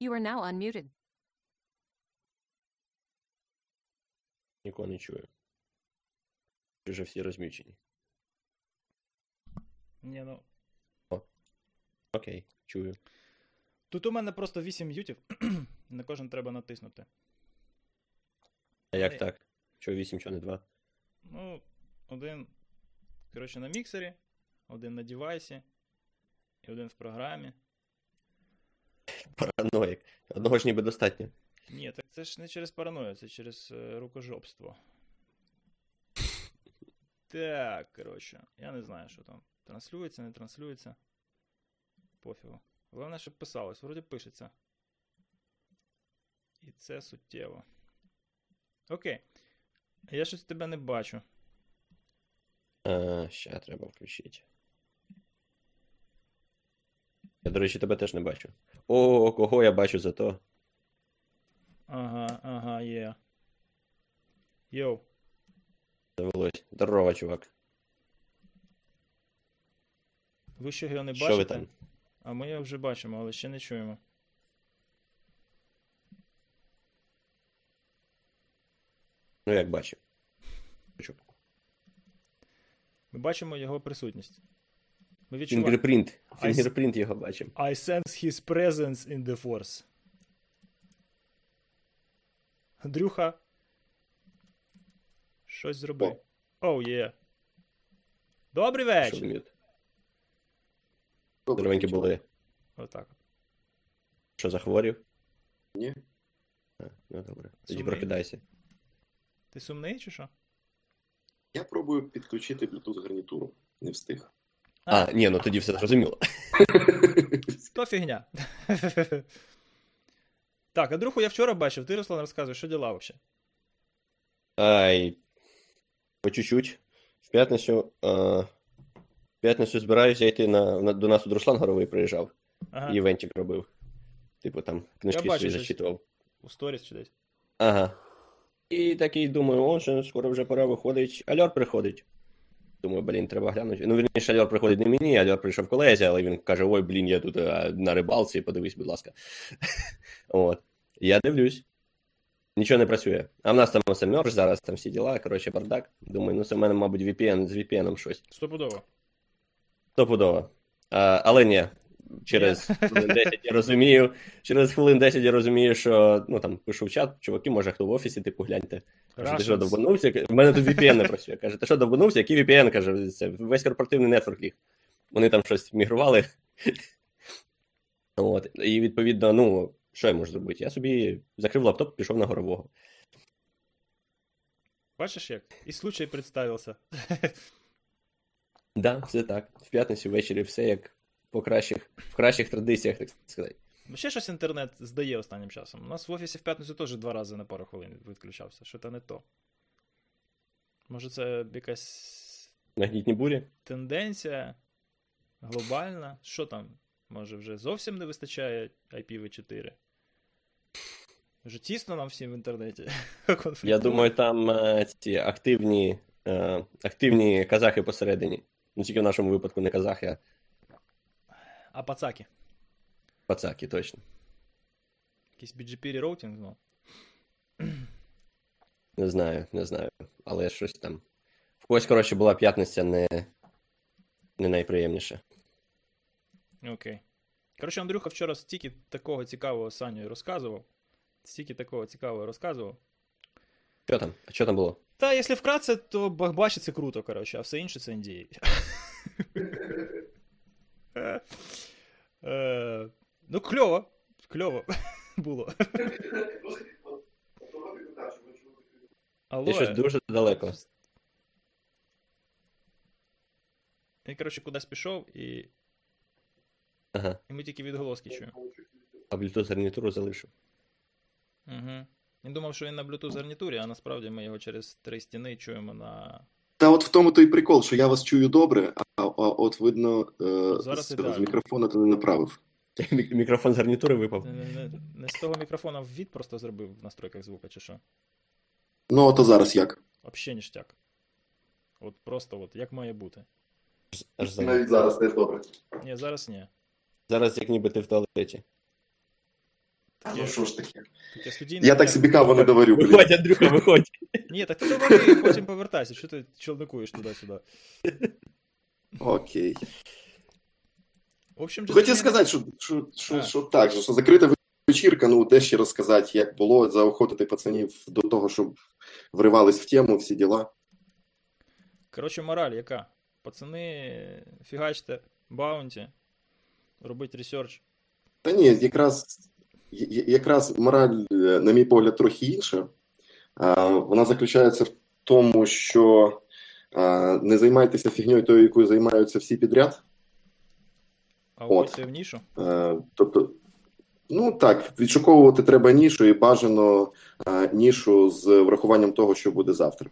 You are now unmuted. Нікого не чую. Вже всі розмічені. Ні, ну. О. Окей, чую. Тут у мене просто 8 м'ютів. На кожен треба натиснути. А як так? Чого 8, чого не 2? Ну, один, коротше, на міксері, один на девайсі, і один в програмі. Параноїк. Одного ж ніби достатньо. Ні, так це ж не через параною, це через е, рукожопство. Так, коротше, я не знаю, що там. Транслюється, не транслюється. Пофігу. Головне, щоб писалось. Вроді пишеться. І це суттєво. Окей. Я щось тебе не бачу. А, ща треба включити. Я, до речі, тебе теж не бачу. О, кого я бачу зато. Ага, ага, є. Йоу. Довелось. Здорово, чувак. Ви ще його не Що ви бачите? там? А ми його вже бачимо, але ще не чуємо. Ну, як. Бачу. Ми бачимо його присутність. Ми відчуваємо. Fingerprint. Fingerprint його бачимо. I sense his presence in the force. Андрюха. Щось зроби. Оу, є. Добрий Що вечір. Здоровенькі були. Отак. Що захворів? Ні. А, ну добре. Тоді прокидайся. Ти сумний чи що? Я пробую підключити Bluetooth гарнітуру. Не встиг. А, ні, ну тоді все зрозуміло. То фігня. так, Андрюху я вчора бачив. Ти, Руслан, розказуй, що діла взагалі? Ай. По чуть-чуть. В п'ятницю. А, в п'ятницю збираюся йти на, на, до нас тут Руслан Горовий приїжджав. Ага. І івентик робив. Типу там книжки бачив свої зачитував. У сторіс чи десь. Ага. І такий думаю, о, що скоро вже пора виходить. Альор приходить. Думаю, блін, треба глянути. Ну, вірніше, Альор приходить не мені, Альор прийшов колезі, але він каже: ой, блін, я тут на рибалці, подивись, будь ласка. От. Я дивлюсь. Нічого не працює. А в нас там все мерж зараз, там всі діла, коротше, бардак. Думаю, ну це в мене, мабуть, VPN, з VPN щось. Стопудово. Стопудово. А, але ні. Через хвилин 10 я розумію. Через хвилин 10 я розумію, що ну там пишу в чат, чуваки, може хто в офісі, типу, гляньте. Каже, ти що довбанувся? В мене тут VPN не працює. Каже, ти що довбанувся? Який VPN? Каже, це весь корпоративний нетворк ліг. Вони там щось мігрували. От. І відповідно, ну, що я можу зробити? Я собі закрив лаптоп, пішов на горового. Бачиш як? І случай представився. Да, все так. В п'ятницю ввечері все як по кращих, в кращих традиціях, так сказати. Ну, Ще щось інтернет здає останнім часом. У нас в офісі в п'ятницю теж два рази на пару хвилин відключався. Що то не то. Може, це якась Магнітні бурі. тенденція глобальна? Що там? Може, вже зовсім не вистачає IPv4? Вже тісно нам всім в інтернеті. Я думаю, там е, ці активні, е, активні казахи посередині. Ну, тільки в нашому випадку не казахи, а А пацаки? пацаки, точно. Якийсь BGP роутинг, ну. Не знаю, не знаю. Але щось там. В когось, коротше, була п'ятниця не, не найприємніша. Окей. Коротше, Андрюха вчора стільки такого цікавого Саню розказував. Стільки такого цікавого розказував. Що там? А що там було? Та, якщо вкратце, то це круто, коротше, а все інше це індії. Е, Ну, кльово. Кльово було. Алло. Ти щось дуже далеко. Він, коротше, кудись пішов, і, Ага. і ми тільки відголоски чуємо. А Bluetooth гарнітуру залишив. Угу. Він думав, що він на Bluetooth гарнітурі, а насправді ми його через три стіни чуємо на. Та от в тому то і прикол, що я вас чую добре, а, а от видно, е, Зараз з, з мікрофона ти не направив. Мік- Мікрофон з гарнітури випав. Не, не, не, не з того мікрофона від просто зробив в настройках звука, чи що? Ну, ото зараз як. Вообще ніштяк. От просто от, як має бути. Аж за... зараз не добре. Ні, зараз ні. Зараз як ніби ти в туалеті. Та ну що ж таке? таке студійне. Я так собі каву не доварю, блін. Виходь, Андрюха, виходь. Ні, так ти довари, потім повертайся. Що ти чолникуєш туди-сюди? Окей. В общем, Хотів сказати, що, що, що, що так, що закрита вечірка, ну де ще розказати, як було, заохотити пацанів до того, щоб вривались в тему, всі діла. Коротше, мораль яка? Пацани, фігачте, bounty, робіть research. Та ні, якраз, якраз мораль, е, на мій погляд, трохи інша. Вона заключається в тому, що не займайтеся фігньою тою, якою займаються всі підряд. А От. в нішу. Е, Тобто, ну так, відшуковувати треба нішу і бажано е, нішу з врахуванням того, що буде завтра.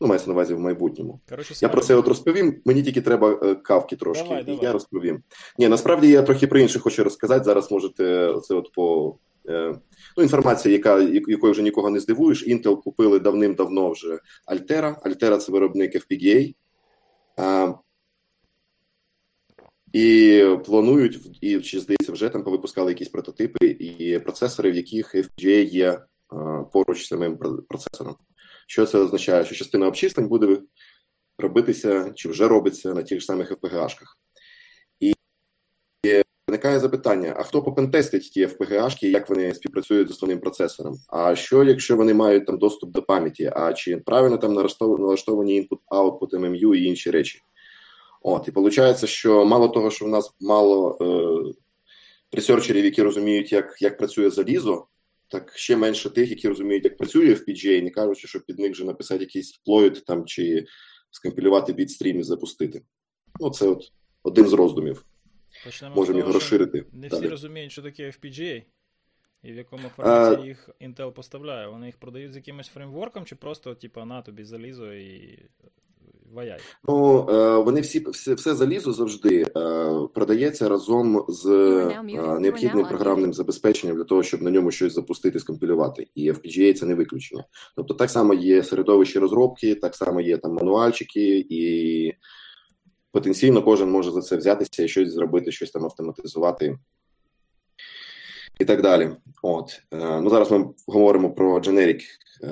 Ну, мається на увазі в майбутньому. Коротше, Я про це от розповім. Мені тільки треба е, кавки трошки, Давай, і давай. я розповім. Ні, насправді я трохи про інше хочу розказати. Зараз можете це от по ну, інформація, яка якою вже нікого не здивуєш. Intel купили давним-давно вже Altera. Altera – це виробник FPGA. І планують, і чи здається, вже там повипускали якісь прототипи і процесори, в яких FPGA є поруч з самим процесором. Що це означає? Що частина обчислень буде робитися чи вже робиться на тих ж самих FPGA-шках. Виникає запитання: а хто попентестить ті FPGA-шки, як вони співпрацюють з основним процесором? А що, якщо вони мають там доступ до пам'яті? А чи правильно там налаштовані input, output, MMU і інші речі? От, і виходить, що мало того, що в нас мало е, ресерчерів, які розуміють, як, як працює залізо, так ще менше тих, які розуміють, як працює FPGA, не кажучи, що під них вже написати якийсь плойд там чи скомпілювати бітстрім і запустити. Ну, це от один з роздумів. Почнемо Можемо з його розширити. Не далі. всі розуміють, що таке FPGA, і в якому форматі їх Intel поставляє. Вони їх продають з якимось фреймворком, чи просто, типу, на тобі залізо і ваяй. Ну, е, вони всі все, все залізо завжди е, продається разом з е, необхідним програмним забезпеченням для того, щоб на ньому щось запустити, скомпілювати. І FPGA це не виключення. Тобто, так само є середовище розробки, так само є там мануальчики, і потенційно кожен може за це взятися і щось зробити, щось там автоматизувати. І так далі. От е, ну зараз ми говоримо про generic е,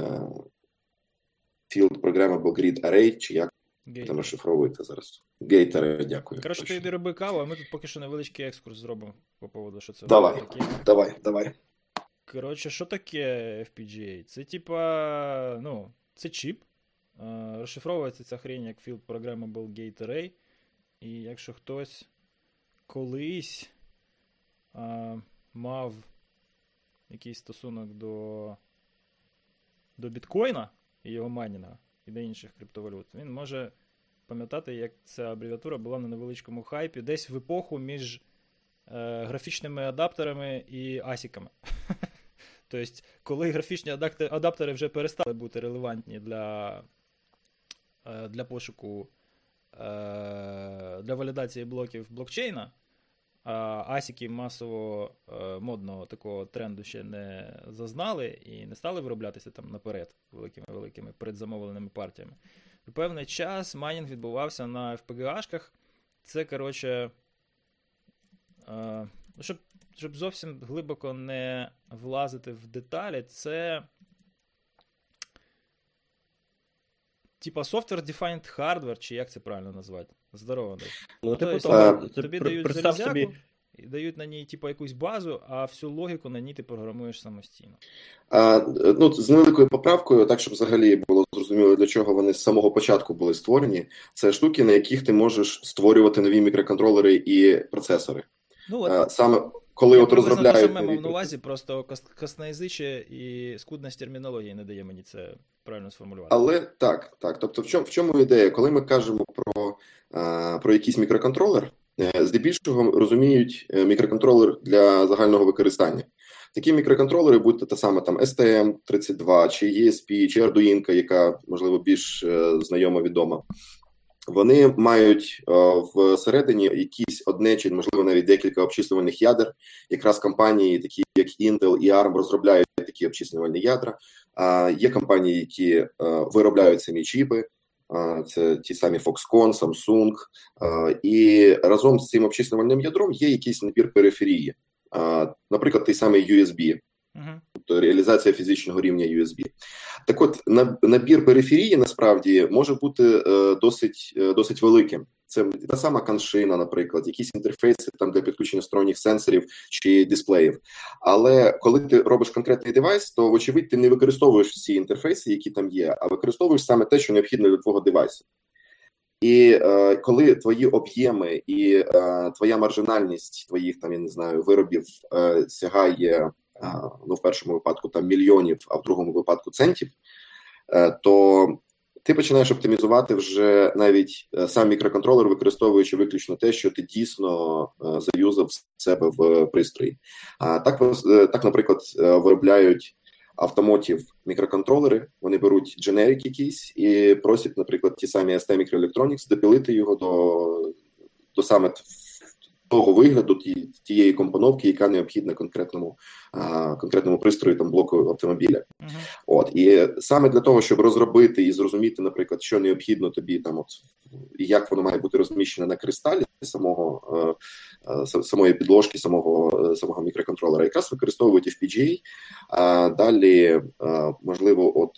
Field Programmable Grid Array, чи як Гей. там розшифровується зараз. Гейтери, дякую. Коротше, ти йди роби каву, а ми тут поки що невеличкий екскурс зробимо по поводу, що це Давай. таке. Давай, давай. Коротше, що таке FPGA? Це типа, ну, це чіп. Е, Розшифровується ця хрень як Field Programmable Gate Array. І якщо хтось колись е, мав якийсь стосунок до, до біткоїна і його майнінга і до інших криптовалют, він може пам'ятати, як ця абревіатура була на невеличкому хайпі, десь в епоху між е, графічними адаптерами і асіками. Тобто, коли графічні адаптери вже перестали бути релевантні для, е, для пошуку для валідації блоків блокчейна, асіки масово е, модного такого тренду ще не зазнали і не стали вироблятися там наперед великими великими предзамовленими партіями. В певний час майнінг відбувався на FPGA-шках. Це, коротше, е, щоб, щоб зовсім глибоко не влазити в деталі, це. Типа software-defined hardware, чи як це правильно назвати? Здорово, Андрій. Ну, типу, Тобто, того, тобі пр- дають залізяку, собі, і дають на ній, типу, якусь базу, а всю логіку на ній ти програмуєш самостійно. А, ну, з невеликою поправкою, так щоб взагалі було зрозуміло, для чого вони з самого початку були створені. Це штуки, на яких ти можеш створювати нові мікроконтролери і процесори. Ну, от, А, саме коли я от розробляють. саме нові мав на увазі, просто кос- косноязиче і скудність термінології не дає мені це правильно сформулювати. Але так, так. Тобто, в чому в чому ідея? Коли ми кажемо про, про якийсь мікроконтролер, е, здебільшого розуміють е, мікроконтролер для загального використання. Такі мікроконтролери, будь то та саме там STM32, чи ESP, чи Arduino, яка можливо більш е, знайома відома. Вони мають е, всередині якісь одне чи можливо навіть декілька обчислювальних ядер. Якраз компанії, такі як Intel і ARM, розробляють такі обчислювальні ядра. А є компанії, які е, виробляють самі чіпи. Це ті самі Foxconn, Samsung, і разом з цим обчислювальним ядром є якийсь набір периферії. Наприклад, той самий USB, Угу. тобто реалізація фізичного рівня USB. Так от, набір периферії насправді може бути е, досить, е, досить великим. Це та сама каншина, наприклад, якісь інтерфейси там для підключення сторонніх сенсорів чи дисплеїв. Але коли ти робиш конкретний девайс, то вочевидь ти не використовуєш всі інтерфейси, які там є, а використовуєш саме те, що необхідно для твого девайсу. І е, коли твої об'єми і е, твоя маржинальність твоїх там я не знаю виробів е, сягає ну в першому випадку там мільйонів, а в другому випадку центів, е, то ти починаєш оптимізувати вже навіть е, сам мікроконтролер, використовуючи виключно те, що ти дійсно е, заюзав себе в пристрої. А так, так, наприклад, виробляють автомотів мікроконтролери, вони беруть дженерик якийсь і просять, наприклад, ті самі ST Microelectronics допілити його до, до саме того вигляду, ті, тієї компоновки, яка необхідна конкретному, конкретному пристрою там блоку автомобіля. Угу. От і саме для того, щоб розробити і зрозуміти, наприклад, що необхідно тобі там, от і як воно має бути розміщене на кристалі самого е, е, са- самої підложки, самого е, самого мікроконтролера, якраз використовують FPGA. А далі можливо, от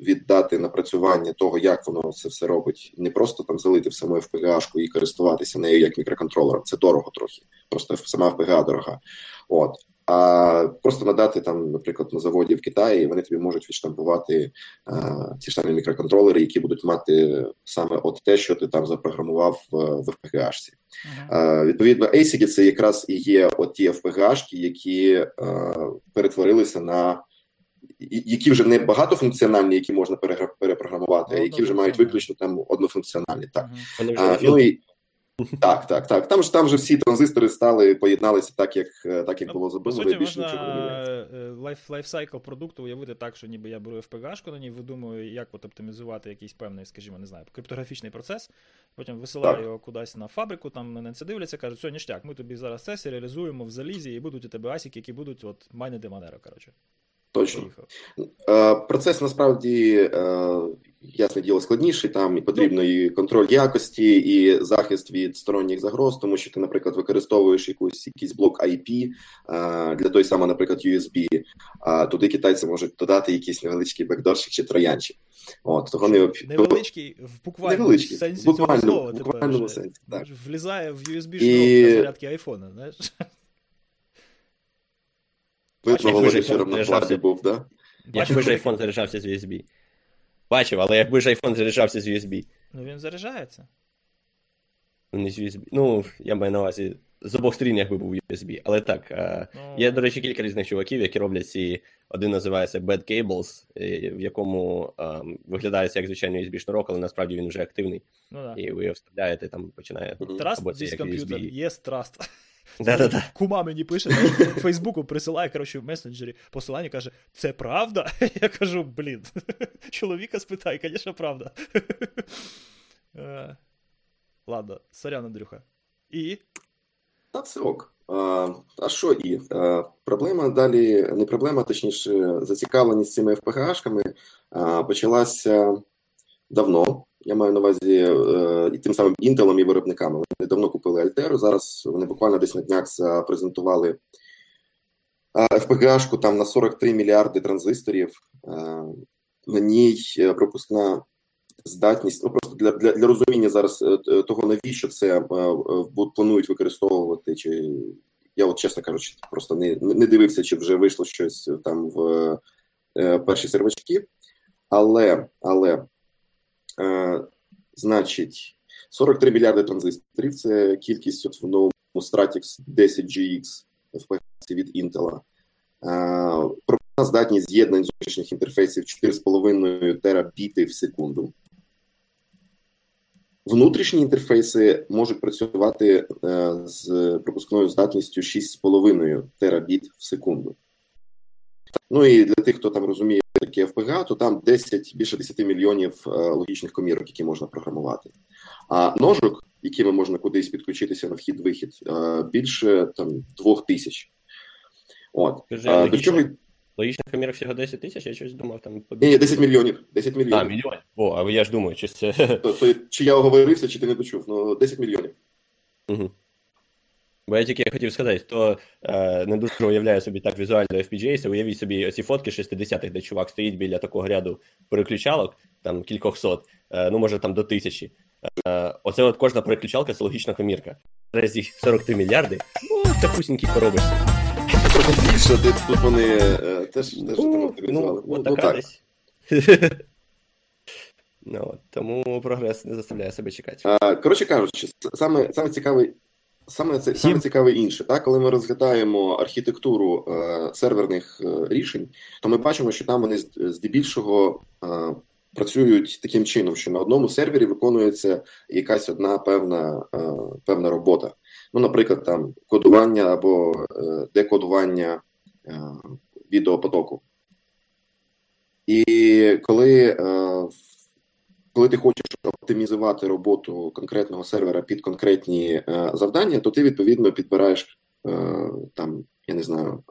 віддати напрацювання того, як воно це все робить, не просто там залити в саму FPGA-шку і користуватися нею як мікроконтролером. Це дорого трохи. Просто сама FPGA дорога. От. А просто надати там, наприклад, на заводі в Китаї, вони тобі можуть відштампувати а, ті ж самі мікроконтролери, які будуть мати саме от те, що ти там запрограмував в, FPGA-шці. Угу. Е, Відповідно, ASIC це якраз і є от ті FPGA-шки, які е, перетворилися на які вже не багатофункціональні, які можна перепрограмувати, а які вже мають виключно там однофункціональні. Так. Вони вже А, ну і так, так, так. Там ж там же всі транзистори стали, поєдналися так, як е, так, як було По суті, більше можна е, life, lifecycle продукту уявити так, що ніби я беру FPGA-шку на ній, видумую, як от оптимізувати якийсь певний, скажімо, не знаю, криптографічний процес, потім висилаю Так. його кудись на фабрику, там мене це дивляться, кажуть, все, ніштяк, ми тобі зараз це серіалізуємо в залізі, і будуть у тебе асіки, які будуть от майнити Монеро, коротше. Точно. Поїхав. Е, Процес насправді е, ясне діло складніший. Там і потрібно і контроль якості, і захист від сторонніх загроз, тому що ти, наприклад, використовуєш якусь якийсь блок IP для той самого, наприклад, USB. А туди китайці можуть додати якийсь невеличкий бекдорчик чи троянчик. От того не Невеличкий в буквальному Невеличкий, сенсі в цього слова. в тепер буквальному сенсі, так. Влізає в USB І- шнур для зарядки айфона, знаєш. Видно, вчора на заряджався. платі був, да? Якби ж iPhone заряджався з USB. Бачив, але якби ж iPhone заряджався з USB. Ну він заряджається. Ну, Не з USB. Ну, я маю на увазі, з обох сторін, якби був USB. Але так, е, Ну, є, до речі, кілька різних чуваків, які роблять ці. Один називається Bad Cables, е, в якому е, виглядає як звичайний USB-шнурок, але насправді він вже активний. ну да. І ви його вставляєте, там починає. Мгм. Trust Або це this computer, USB. yes trust. Да-да-да. Кума мені пише, в Фейсбуку присилає, коротше, в месенджері посилання, каже, це правда? Я кажу, блін, чоловіка спитай, звісно, правда. Е, Ладно, сорян, Андрюха. І? Та це ок. А, що і? Проблема далі, не проблема, точніше, зацікавленість цими FPGA-шками почалася давно. Я маю на увазі е, і тим самим Intel і виробниками. Вони давно купили Altair, Зараз вони буквально десь на днях запрезентували а, FPGA-шку там на 43 мільярди транзисторів. На ній е, пропускна здатність. Ну просто для, для, для розуміння зараз е, того, навіщо це е, е, планують використовувати, чи я, от чесно кажучи, просто не, не дивився, чи вже вийшло щось там в е, перші сервачки. Але, але е, значить, 43 мільярди транзисторів це кількість от в новому Stratix 10GX FPGA від Intel. Е, здатність з'єднань зовнішніх інтерфейсів 4,5 терабіти в секунду. Внутрішні інтерфейси можуть працювати е, з пропускною здатністю 6,5 терабіт в секунду. Ну і для тих, хто там розуміє таке FPGA, то там 10, більше 10 мільйонів е, логічних комірок, які можна програмувати. А ножок, якими можна кудись підключитися на вхід-вихід, е, більше там 2 тисяч. От. До чого Логічних камерах всього 10 тисяч, я щось думав там. ні, ні, 10 мільйонів. 10 А, мільйонів. мільйон. О, а я ж думаю, чи це. То, то, чи я оговорився, чи ти не почув? Ну, 10 мільйонів. Мгм. Бо я тільки хотів сказати, хто е, не дуже уявляє собі так візуально FPGA, це уявіть собі ці фотки 60-х, де чувак стоїть біля такого ряду переключалок, там кількох сот, е, ну може там до тисячі. Е, оце от кожна переключалка це логічна комірка. Зараз їх 43 мільярди, ну це вкусненькі коробочці. Трохи більше, де тут вони е, теж, теж Ну, ну, Ну, ну, така так. десь. ну, от, тому прогрес не заставляє себе чекати. Коротше кажучи, саме, саме цікавий. Саме це саме цікаве інше, так коли ми розглядаємо архітектуру е, серверних е, рішень, то ми бачимо, що там вони здебільшого е, працюють таким чином, що на одному сервері виконується якась одна певна, е, певна робота. Ну, наприклад, там кодування або е, декодування е, відеопотоку. І коли е, коли ти хочеш оптимізувати роботу конкретного сервера під конкретні завдання, то ти відповідно підбираєш там, я не знаю,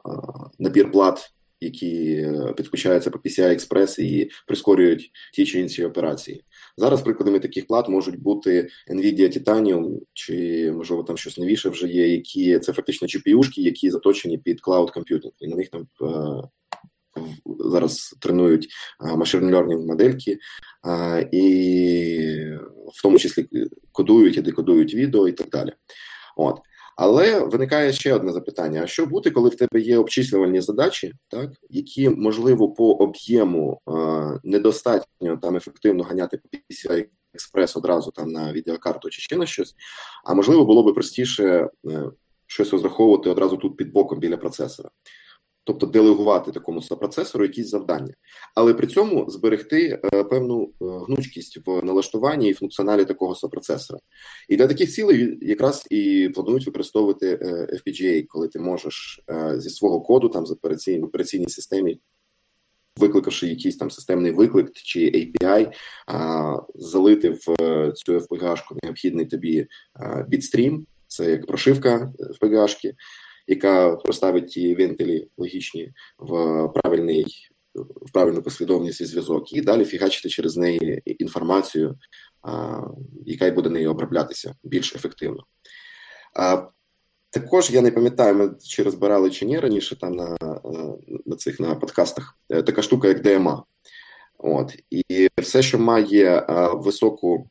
набір плат, які підключаються по PCI Express і прискорюють ті чи інші операції. Зараз прикладами таких плат можуть бути Nvidia Titanium, чи можливо там щось новіше вже є, які це фактично GPU-шки, які заточені під cloud computing. І на них там е, зараз тренують машин learning модельки, е, і в тому числі кодують і декодують відео і так далі. От. Але виникає ще одне запитання: а що бути, коли в тебе є обчислювальні задачі, так які можливо по об'єму е, недостатньо там ефективно ганяти по Express одразу там на відеокарту чи ще на щось, а можливо було би простіше е, щось розраховувати одразу тут під боком біля процесора. Тобто делегувати такому сопроцесору якісь завдання, але при цьому зберегти е, певну е, гнучкість в налаштуванні і функціоналі такого сопроцесора. І для таких цілей якраз і планують використовувати е, FPGA, коли ти можеш зі свого коду там з операційній операційній системі, викликавши якийсь там системний виклик чи API, а, залити в цю FPGA-шку необхідний тобі бітстрім, це як прошивка FPGA-шки, яка проставить ті вентилі логічні в правильний в правильну послідовність і зв'язок, і далі фігачити через неї інформацію, а, яка й буде нею оброблятися більш ефективно. А, також я не пам'ятаю, ми чи розбирали чи ні раніше там на, на цих на подкастах е, така штука, як DMA. От і все, що має високу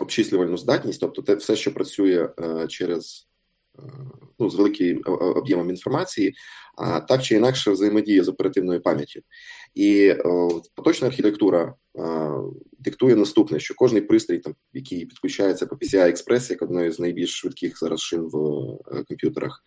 обчислювальну здатність, тобто те, все, що працює а, через е, ну, з великим об'ємом інформації, а так чи інакше взаємодіє з оперативною пам'яттю. І о, поточна архітектура а, диктує наступне: що кожний пристрій, там, який підключається по PCI Express, як одної з найбільш швидких зараз шин в е, комп'ютерах,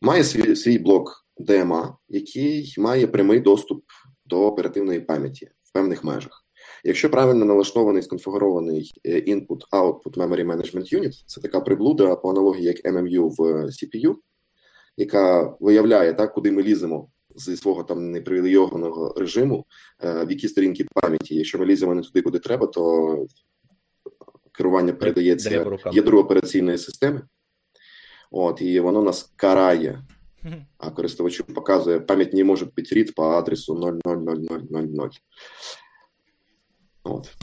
має свій, свій блок DMA, який має прямий доступ до оперативної пам'яті в певних межах. Якщо правильно налаштований сконфігурований е, Input-Output Memory Management Unit, це така приблуда по аналогії як MMU в CPU, яка виявляє, так, куди ми ліземо зі свого там непривілейованого режиму, в які сторінки пам'яті. Якщо ми ліземо не туди, куди треба, то керування передається ядру операційної системи. От, і воно нас карає. А користувачу показує, пам'ять не може бути рід по адресу 000000. От.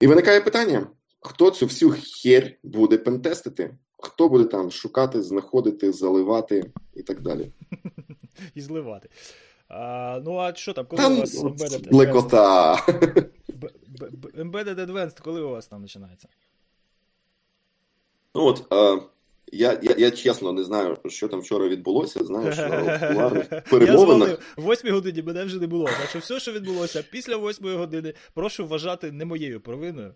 І виникає питання: хто цю всю херь буде пентестити? Хто буде там шукати, знаходити, заливати і так далі? І зливати. А, Ну, а що там, коли там, у вас Embedded Блекота. Embedded Advanced, коли у вас там починається? Ну от, а, я я, я чесно не знаю, що там вчора відбулося. Знаю, що в перемовинах... Я в 8 годині мене вже не було. Так що все, що відбулося після 8 години, прошу вважати не моєю провиною.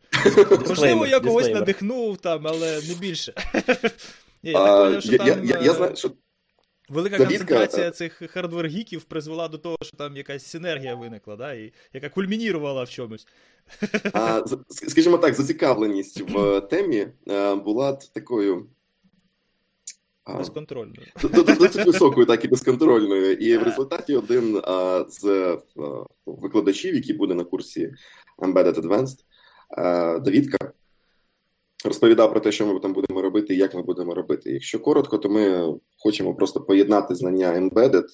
Можливо, я когось надихнув там, але не більше. Ні, я, так поняв, що там, я, я знаю, що Велика Давідка, концентрація цих хардвер-гіків призвела до того, що там якась синергія виникла, да, і яка кульмінірувала в чомусь. А, Скажімо так, зацікавленість в темі була такою. Безконтрольною. Досить високою, так і безконтрольною. І в результаті один а, з а, викладачів, який буде на курсі Embedded Advanced, а, Давідка, розповідав про те, що ми там будемо робити і як ми будемо робити. Якщо коротко, то ми хочемо просто поєднати знання Embedded,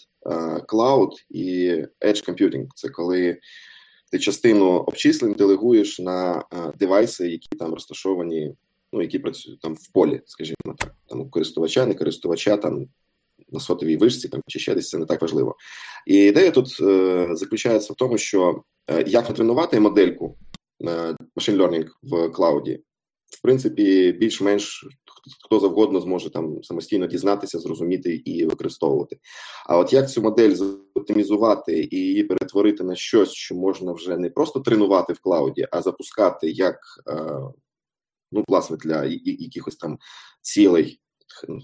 Cloud і Edge Computing. Це коли ти частину обчислень делегуєш на девайси, які там розташовані ну, які працюють там в полі, скажімо так, там користувача, не користувача, там на сотовій вишці там, чи ще десь це не так важливо. І ідея тут е, заключається в тому, що е, як натренувати модельку е, machine learning в клауді, в принципі, більш-менш хто завгодно зможе там самостійно дізнатися, зрозуміти і використовувати. А от як цю модель оптимізувати і її перетворити на щось, що можна вже не просто тренувати в клауді, а запускати як е, ну, власне, для якихось там цілей,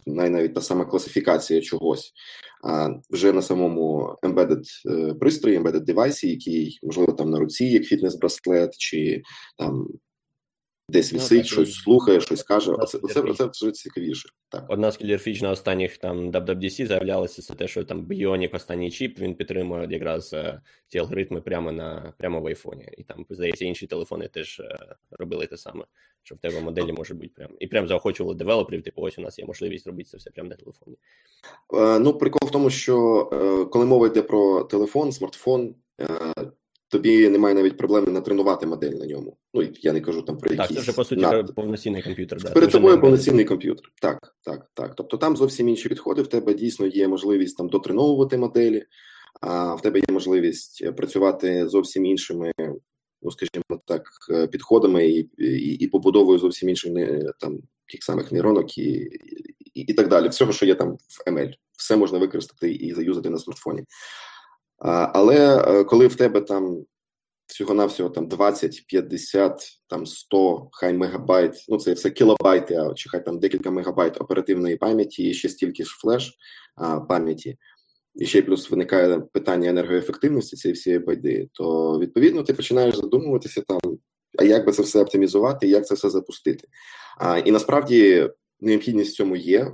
навіть та сама класифікація чогось, а вже на самому embedded е, пристрої, embedded девайсі, який можливо там на руці, як фітнес-браслет, чи там десь висить, ну, щось слухає, щось каже. Оце оце, оце вже цікавіше. Так. Одна з кілерфіч на останніх там WWDC заявлялося це те, що там Bionic останній чіп він підтримує якраз е, ці алгоритми прямо на прямо в айфоні. І там, здається, інші телефони теж е, робили те саме, що в тебе моделі може бути прямо. І прям заохочували девелоперів, типу, ось у нас є можливість робити це все прямо на телефоні. Е, ну, прикол в тому, що е, коли мова йде про телефон, смартфон. Е, тобі немає навіть проблеми натренувати модель на ньому. Ну я не кажу там про якісь... Так, це вже по суті над... повноцінний комп'ютер. Да. Перед тобою повноцінний комп'ютер. Так, так, так. Тобто там зовсім інші підходи. В тебе дійсно є можливість там дотреновувати моделі, а в тебе є можливість працювати зовсім іншими. Ну, скажімо так, підходами і і, і побудовою зовсім інших там тих самих нейронок і, і і, так далі. Всього, що є там в ML. все можна використати і заюзати на смартфоні. Але е, коли в тебе там всього-навсього там 20, 50, там 100, хай мегабайт, ну це все кілобайти, а чи хай там декілька мегабайт оперативної пам'яті, і ще стільки ж flash пам'яті, і ще плюс виникає питання енергоефективності цієї всієї байди, то відповідно ти починаєш задумуватися там, а як би це все оптимізувати, як це все запустити. А, І насправді необхідність в цьому є.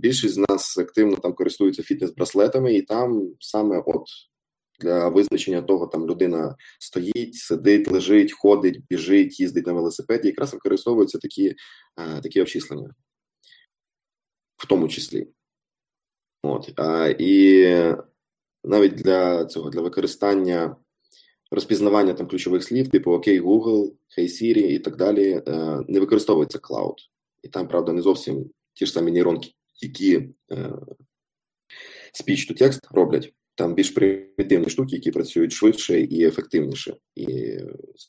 Більшість з нас активно там користуються фітнес-браслетами, і там саме от для визначення того, там людина стоїть, сидить, лежить, ходить, біжить, їздить на велосипеді, якраз використовуються такі такі обчислення, в тому числі. От, І навіть для цього для використання розпізнавання там ключових слів, типу Окей, Google, Hey Siri і так далі, не використовується клауд. І там, правда, не зовсім ті ж самі нейронки, які speech to text роблять там більш примітивні штуки, які працюють швидше і ефективніше, і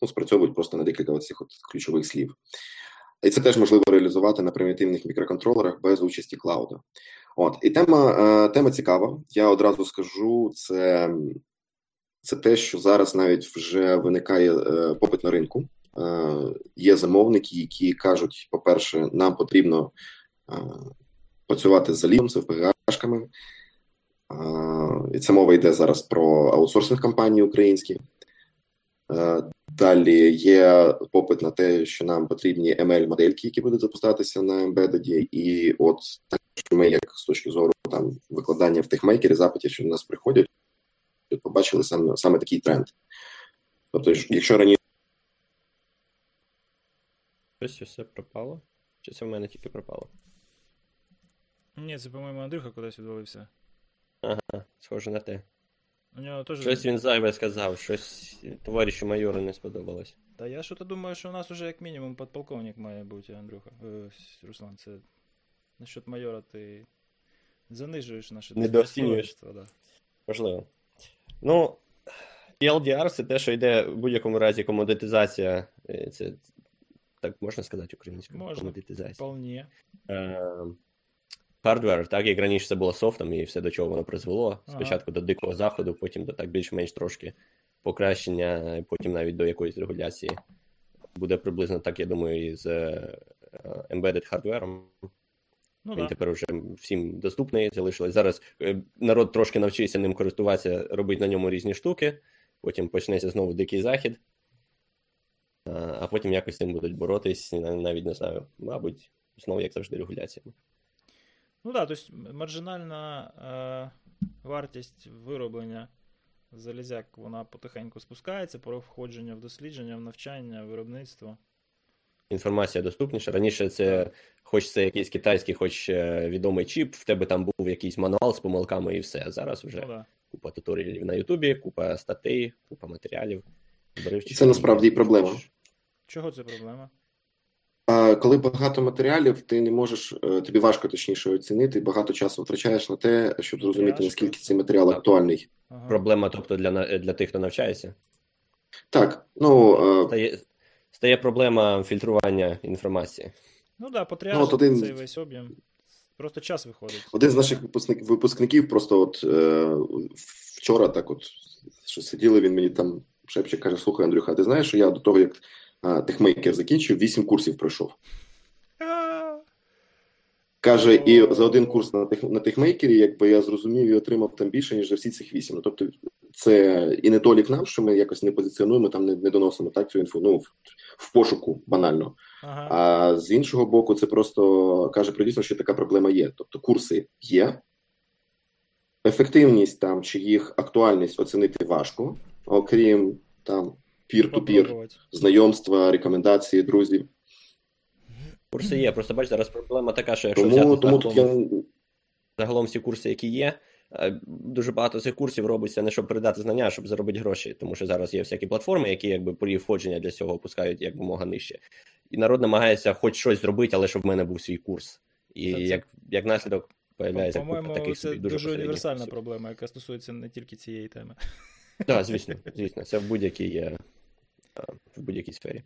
ну, спрацьовують просто на декілька оцих от ключових слів. І це теж можливо реалізувати на примітивних мікроконтролерах без участі клауда. От і тема е, тема цікава. Я одразу скажу, це це те, що зараз навіть вже виникає е, попит на ринку. Е, Є замовники, які кажуть: по-перше, нам потрібно працювати з залізом, з FPGA-шками, і це мова йде зараз про аутсорсинг компанії українські. Далі є попит на те, що нам потрібні ML-модельки, які будуть запускатися на ембедеді. І от так, що ми, як з точки зору там викладання в техмейкері, запитів, що до нас приходять, побачили саме саме такий тренд. Тобто, якщо раніше. Щось все пропало? Чи це в мене тільки пропало? Ні, це, по-моєму, Андрюха кудись відвалився. Ага, схоже на те. У нього теж... Щось він зайве сказав, щось товаришу майору не сподобалось. Та я що то думаю, що у нас уже як мінімум подполковник має бути, Андрюха. Е, Руслан, це насчет майора ти занижуєш наше Недооцінюєш. Да. Можливо. Ну, LDR це те, що йде в будь-якому разі комодитизація. Е, це так можна сказати українською? Можна. Комодитизація. Вполне. Е, hardware, так як раніше це було софтом, і все до чого воно призвело. Спочатку ага. до дикого хаосу, потім до так більш-менш трошки покращення, потім навіть до якоїсь регуляції. Буде приблизно так, я думаю, і з е, embedded hardware ом. Ну, Він да. тепер вже всім доступний, залишилось. Зараз е, народ трошки навчився ним користуватися, робити на ньому різні штуки, потім почнеться знову дикий захід, а потім якось з цим будуть боротись, навіть не знаю, мабуть, знову, як завжди, регуляціями. Ну так, да, тобто маржинальна е, вартість вироблення залізяк вона потихеньку спускається по входження в дослідження, в навчання, в виробництво. Інформація доступніша. Раніше це, хоч це якийсь китайський, хоч е, відомий чіп, в тебе там був якийсь мануал з помилками і все. Зараз вже ну, да. купа туторіалів на Ютубі, купа статей, купа матеріалів. Це насправді і проблема. Чого це проблема? Коли багато матеріалів, ти не можеш, е, тобі важко точніше оцінити, багато часу втрачаєш на те, щоб зрозуміти, наскільки цей матеріал Так. актуальний. Ага. Проблема, тобто, для, для тих, хто навчається. Так, ну е, Стає, стає проблема фільтрування інформації. Ну да, Ну, один- цей весь об'єм. Просто час виходить. один з наших випускник, випускників просто от е, вчора так от що сиділи, він мені там шепче каже: слухай, Андрюха, ти знаєш, що я до того, як е, техмейкер закінчив, вісім курсів пройшов. Каже, і за один курс на тех на техмейкері, якби я зрозумів і отримав там більше, ніж за всі цих вісім. Ну тобто, це і недолік нам, що ми якось не позиціонуємо, там не, не доносимо так цю інфу. Ну в, в пошуку банально. Ага. А з іншого боку, це просто каже про дійсно, що така проблема є. Тобто, курси є, ефективність там чи їх актуальність оцінити важко, окрім там пір-ту-пір, знайомства, рекомендації, друзів. Курси є, просто бач, зараз проблема така, що якщо взяти Тому, тому тут загалом, я загалом всі курси, які є, е, дуже багато цих курсів робиться не щоб передати знання, а щоб заробити гроші. Тому що зараз є всякі платформи, які якби порів входження для цього опускають якомога нижче. І народ намагається хоч щось зробити, але щоб в мене був свій курс. І це- як, як наслідок появляється По-моєму, таких це собі дуже, посередніх універсальна курсів. проблема, яка стосується не тільки цієї теми. Так, звісно, звісно, це в будь-якій в будь-якій сфері.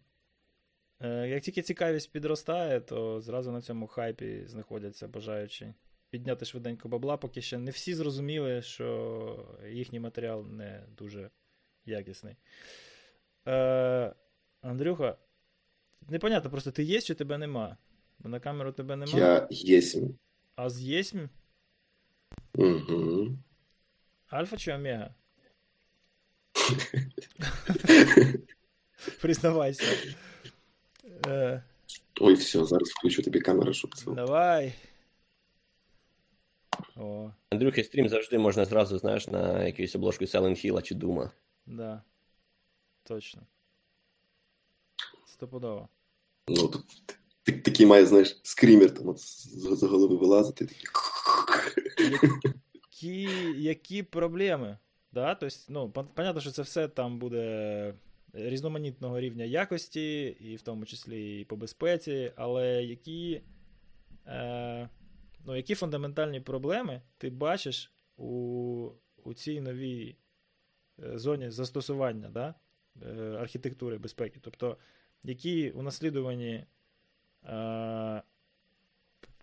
Е, Як тільки цікавість підростає, то зразу на цьому хайпі знаходяться бажаючі підняти швиденько бабла, поки ще не всі зрозуміли, що їхній матеріал не дуже якісний. Е, Андрюха, непонятно, просто ти є чи тебе нема? Бо на камеру тебе нема, я єсмь. а з єсмь Угу. альфа чи омега? Признавайся. Е, Ой, все, зараз включу тобі камеру, щоб це. давай. О, Андрюхи стрім завжди можна зразу, знаєш, на якусь обложку Silent Hill чи Дума. да. Точно. Стопудово. Ну, тут такий має, знаєш, скрімер там от з, з голови вилазити. Такий. Які, які проблеми? Да? Тобто, ну, понятно, що це все там буде різноманітного рівня якості, і в тому числі і по безпеці, але які, е, ну, які фундаментальні проблеми ти бачиш у, у цій новій е, зоні застосування да? е, архітектури безпеки? Тобто, які унаслідувані е,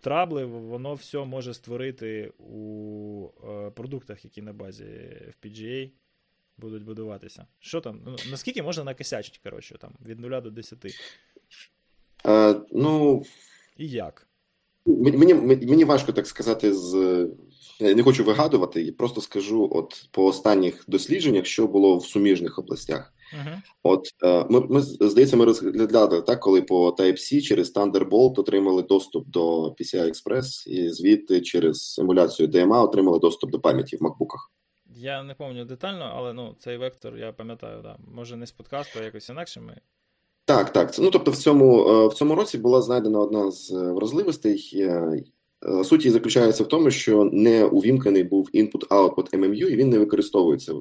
трабли воно все може створити у е, продуктах, які на базі FPGA будуть будуватися. Що там? Ну, наскільки можна накосячити, коротше, там, від 0 до 10? А, ну, І як? Мені, мені, мені важко так сказати з. Я не хочу вигадувати, я просто скажу от по останніх дослідженнях, що було в суміжних областях. Угу. От е, ми, ми здається, ми розглядали так, коли по Type-C через Thunderbolt отримали доступ до PCI Express, і звідти через емуляцію DMA отримали доступ до пам'яті в макбуках. Я не пам'ятаю детально, але ну, цей вектор я пам'ятаю, да. може не з подкасту, а якось інакше ми. Так, так. Ну тобто, в цьому е, в цьому році була знайдена одна з е, вразливостей. Е, Суть її заключається в тому, що не увімкнений був input-output MMU, і він не використовується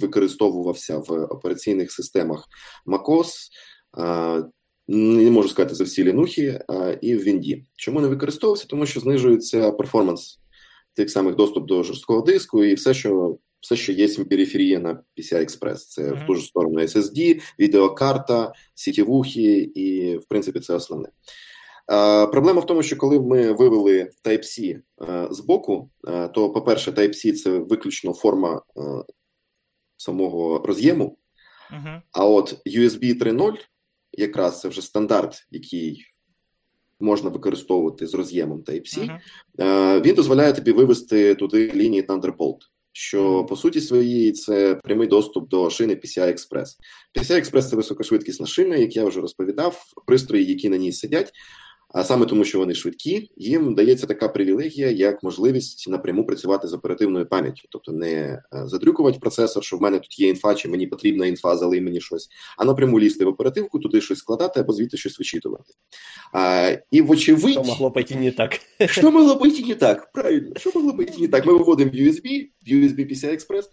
використовувався в операційних системах MacOS, не можу сказати за всі лінухи, і в Вінді. Чому не використовувався? Тому що знижується перформанс тих самих доступ до жорсткого диску і все, що все, що є в периферії на PCI Express. Це Мгм. в ту ж сторону SSD, відеокарта, сітєвухи, і в принципі це основне. Е, проблема в тому, що коли ми вивели Type-C е, з боку, е, то, по-перше, Type-C це виключно форма е, самого роз'єму, Угу. а от USB 3.0 якраз це вже стандарт, який можна використовувати з роз'ємом Type-C. Е, Він дозволяє тобі вивести туди лінії Thunderbolt, що по суті своїй це прямий доступ до шини PCI Express. PCI Express – це високошвидкісна шина, як я вже розповідав, пристрої, які на ній сидять. А саме тому, що вони швидкі, їм дається така привілегія, як можливість напряму працювати з оперативною пам'яттю, тобто не е, задрюкувати процесор, що в мене тут є інфа, чи мені потрібна інфа, залий мені щось, а напряму лізти в оперативку, туди щось складати або звідти щось вичитувати. А, і вочевидь, Що могло пойти не так? що могло пойти не так? Правильно, що могло пойти не так? Ми виводимо USB, USB PCI Express.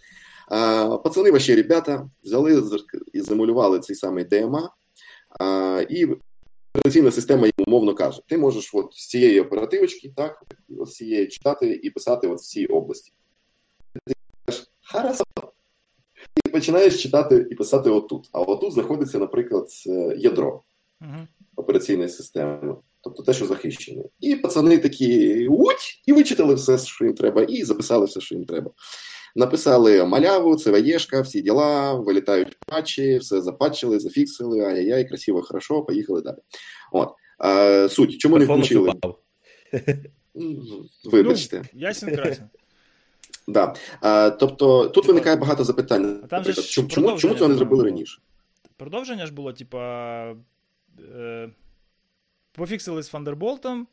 А, пацани, ваші ребята, взяли і замалювали цей самий DMA, а, і операційна система їм умовно каже: ти можеш от з цієї оперативочки, так, з цієї читати і писати от в цій області. Ти кажеш, хорошо. І починаєш читати і писати отут. А отут знаходиться, наприклад, е, ядро операційної системи. Тобто те, що захищене. І пацани такі уть, і вичитали все, що їм треба, і записали все, що їм треба. Написали маляву, ЦВЄшка, всі діла, вилітають патчі, все запатчили, зафіксили, ай-яй-яй, красиво, хорошо, поїхали далі. От. А, суть, чому не включили? Вибачте. Ну, ясен красен. Да. А, тобто тут Типа, виникає багато запитань. а там же ж чому, чому, цього не зробили раніше? Продовження ж було, типа. Е, пофіксили з Фандерболтом.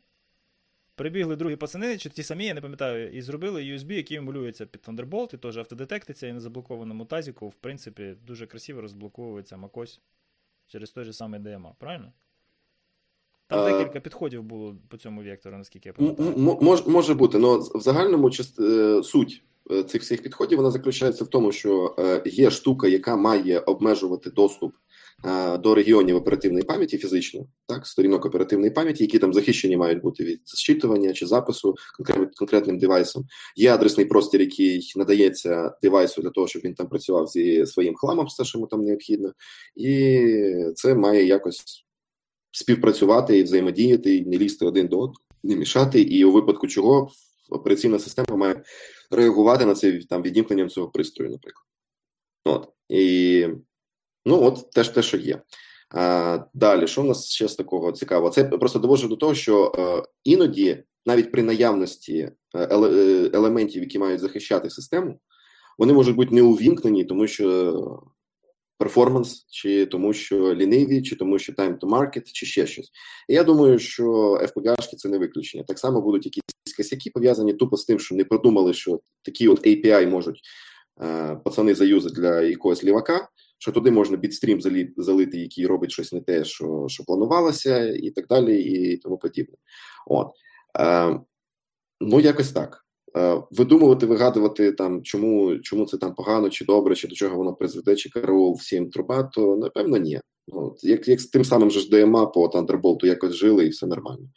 Прибігли другі пацани, чи ті самі, я не пам'ятаю, і зробили USB, який емулюється під Thunderbolt, і теж автодетектиться, і на заблокованому тазіку, в принципі, дуже красиво розблоковується macOS через той же самий DMA, правильно? Там декілька підходів було по цьому вектору, наскільки я пам'ятаю. мож- може бути, але в загальному е, суть е, цих всіх підходів вона заключається в тому, що е, є штука, яка має обмежувати доступ е, до регіонів оперативної пам'яті фізично, так, сторінок оперативної пам'яті, які там захищені мають бути від зчитування чи запису конкретним девайсом. Є адресний простір, який надається девайсу для того, щоб він там працював зі своїм хламом, все, що йому там необхідно, і це має якось співпрацювати і взаємодіяти, і не лізти один до одного, не мішати, і у випадку чого операційна система має реагувати на це там відімкненням цього пристрою, наприклад. От. І ну, от теж те, що є. А, далі, що в нас ще з такого цікавого? Це просто довожу до того, що е, іноді, навіть при наявності е, е, елементів, які мають захищати систему, вони можуть бути не увімкнені, тому що перформанс, чи тому, що ліниві, чи тому, що time to market, чи ще щось. І я думаю, що FPGA-шки це не виключення. Так само будуть якісь косяки пов'язані тупо з тим, що не продумали, що такі от API можуть пацани заюзати для якогось лівака, що туди можна бітстрім залі, залити, який робить щось не те, що, що планувалося, і так далі, і тому подібне. От. Е, ну, якось так. Е, Видумувати, вигадувати там, чому, чому це там погано, чи добре, чи до чого воно призведе, чи караул всім труба, то напевно ні. От, як, як з тим самим же ж DMA по Thunderbolt якось жили, і все нормально.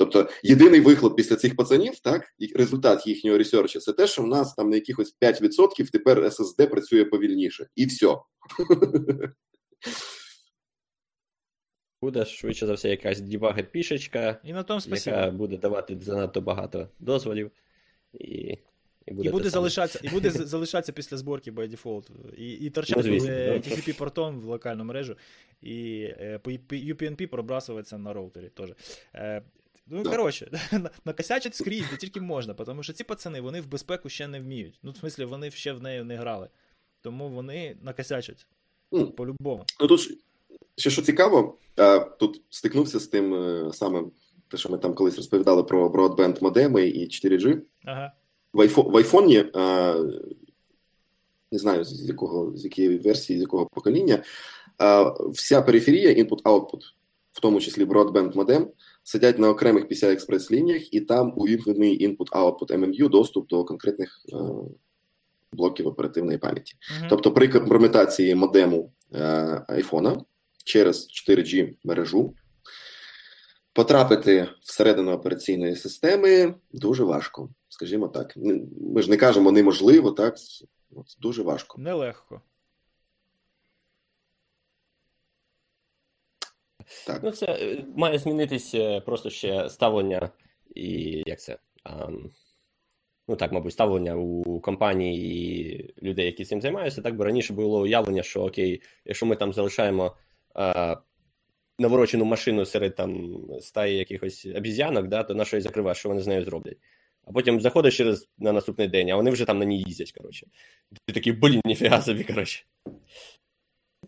Тобто, єдиний вихлоп після цих пацанів, так, і результат їхнього ресерчу, це те, що в нас там на якихось 5% тепер SSD працює повільніше. І все. Буде швидше за все якась дебагет пішечка, І на тому спасибо. яка буде давати занадто багато дозволів. І, і буде, І буде залишатися, і буде залишатися після зборки by default. І, і торчати Ну, е, да. TCP портом в локальну мережу, і е, по по UPnP пробрасуватися на роутері теж. Ну, Да. коротше, на- накосячать скрізь, де тільки можна, тому що ці пацани вони в безпеку ще не вміють. Ну, в смислі, вони ще в неї не грали. Тому вони накосячать Ну, по-любому. Ну тут ще що цікаво, тут стикнувся з тим е, самим, те, що ми там колись розповідали про broadband модеми і 4G. Ага. В, айфо, в айфоні, не знаю з якого з якої версії, з якого покоління, е, вся периферія, input-output, в тому числі broadband модем, сидять на окремих PCI-Express лініях, і там увімкнений input-output MMU, доступ до конкретних е, блоків оперативної пам'яті. Мгм. Тобто при компрометації модему е, айфона через 4G мережу потрапити всередину операційної системи дуже важко, скажімо так. Ми ж не кажемо неможливо, так? От, дуже важко. Нелегко. Так. Ну, це е, має змінитись е, просто ще ставлення і як це. ам, ну так, мабуть, ставлення у компаній і людей, які цим займаються. Так, бо раніше було уявлення, що окей, якщо ми там залишаємо а, наворочену машину серед там стаї якихось обіз'янок, да, то на що її закриваєш, що вони з нею зроблять. А потім заходиш через на наступний день, а вони вже там на ній їздять, коротше. Ти такий, блін, ніфіга собі, коротше.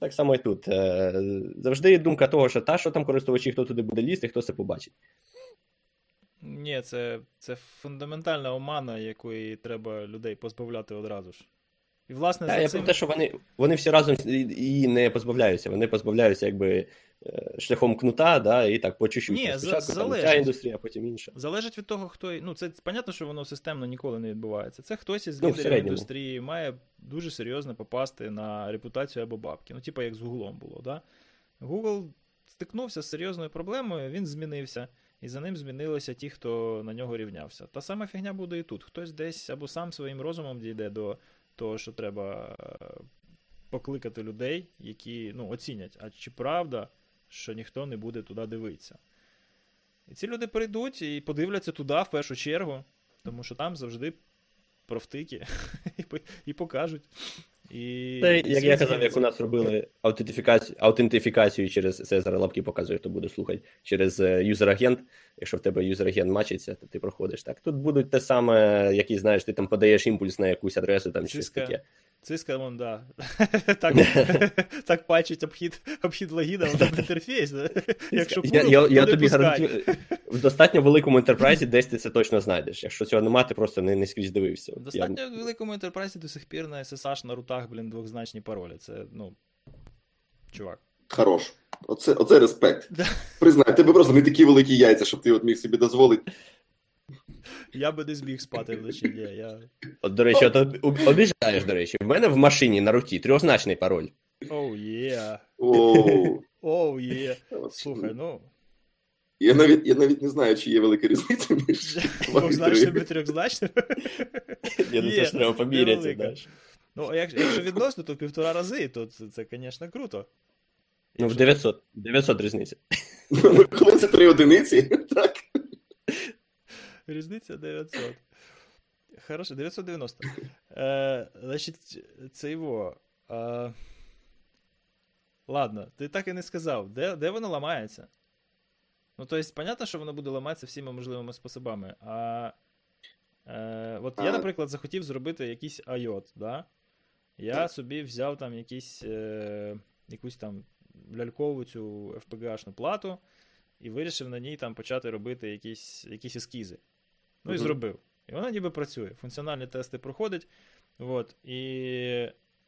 Так само і тут. Е, Завжди є думка того, що та, що там користувачі, хто туди буде лізти, хто це побачить. Ні, це, це фундаментальна омана, якої треба людей позбавляти одразу ж. І, власне, за я цим... про те, що вони, вони всі разом її не позбавляються. Вони позбавляються якби шляхом кнута, да, і так по чуть-чуть. Ні, Спочатку за- там ця індустрія, потім інша. Залежить від того, хто. Ну, це понятно, що воно системно ніколи не відбувається. Це хтось із Ну, лідерів індустрії має дуже серйозно попасти на репутацію або бабки. Ну, типа як з Гуглом було, да? Google стикнувся з серйозною проблемою, він змінився. І за ним змінилися ті, хто на нього рівнявся. Та сама фігня буде і тут. Хтось десь або сам своїм розумом дійде до того, що треба е, покликати людей, які ну, оцінять, а чи правда, що ніхто не буде туди дивитися. І ці люди прийдуть і подивляться туди в першу чергу, тому що там завжди профтики і покажуть. І Це, як я казав, як у нас робили аутентифікацію, аутентифікацію через Цезара лапки показує, хто буде слухати, через юзер-агент. Якщо в тебе юзер-агент мачиться, то ти проходиш так. Тут будуть те саме, які знаєш, ти там подаєш імпульс на якусь адресу, там щось таке. Циска, да. так так пачить обхід обхід логіна в інтерфейс. Якщо я, я, я тобі гарантую, в достатньо великому ентерпрайзі десь ти це точно знайдеш. Якщо цього нема, ти просто не, не скрізь дивився. В достатньо я... великому ентерпрайзі до сих пір на SSH на рутах, блін, двохзначні паролі. Це, ну, чувак. Хорош. Оце оце респект. Признай, тебе просто не такі великі яйця, щоб ти от міг собі дозволити я би не зміг спати вночі. Ні, я... От, до речі, от обіжаєш, до речі, в мене в машині на руті трьохзначний пароль. Оу, є. Оу, є. Слухай, ну. Я навіть я навіть не знаю, чи є велика різниця між двохзначним і трьохзначним. Я це ж треба поміряти. Ну, а якщо відносно, то в півтора рази, то це, звісно, круто. Ну, в 900 900 різниця. Ну, коли це три одиниці, так. Різниця 900. Хорошо, 990. Е, Значить, це його. Е, ладно, ти так і не сказав, де де воно ламається? Ну, тобто, понятно, що воно буде ламатися всіма можливими способами. А е, от я, наприклад, захотів зробити якийсь IOT, да? Я собі взяв там якісь, е, якусь там лялькову цю FPGA-шну плату і вирішив на ній там почати робити якісь якісь ескізи. Ну і зробив. І вона ніби працює. Функціональні тести проходить. От. І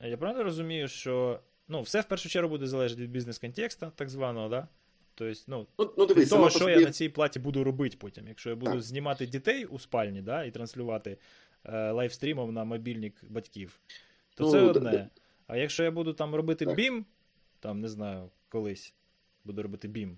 я правильно розумію, що ну, все в першу чергу буде залежати від бізнес-контекста, так званого, да? Тобто, ну, ну, ну дивись, того, що я на цій платі буду робити потім. Якщо я буду так. знімати дітей у спальні, да, і транслювати е, лайвстрімом на мобільник батьків, то ну, це одне. Да, а якщо я буду там робити так. BIM, там, не знаю, колись буду робити BIM.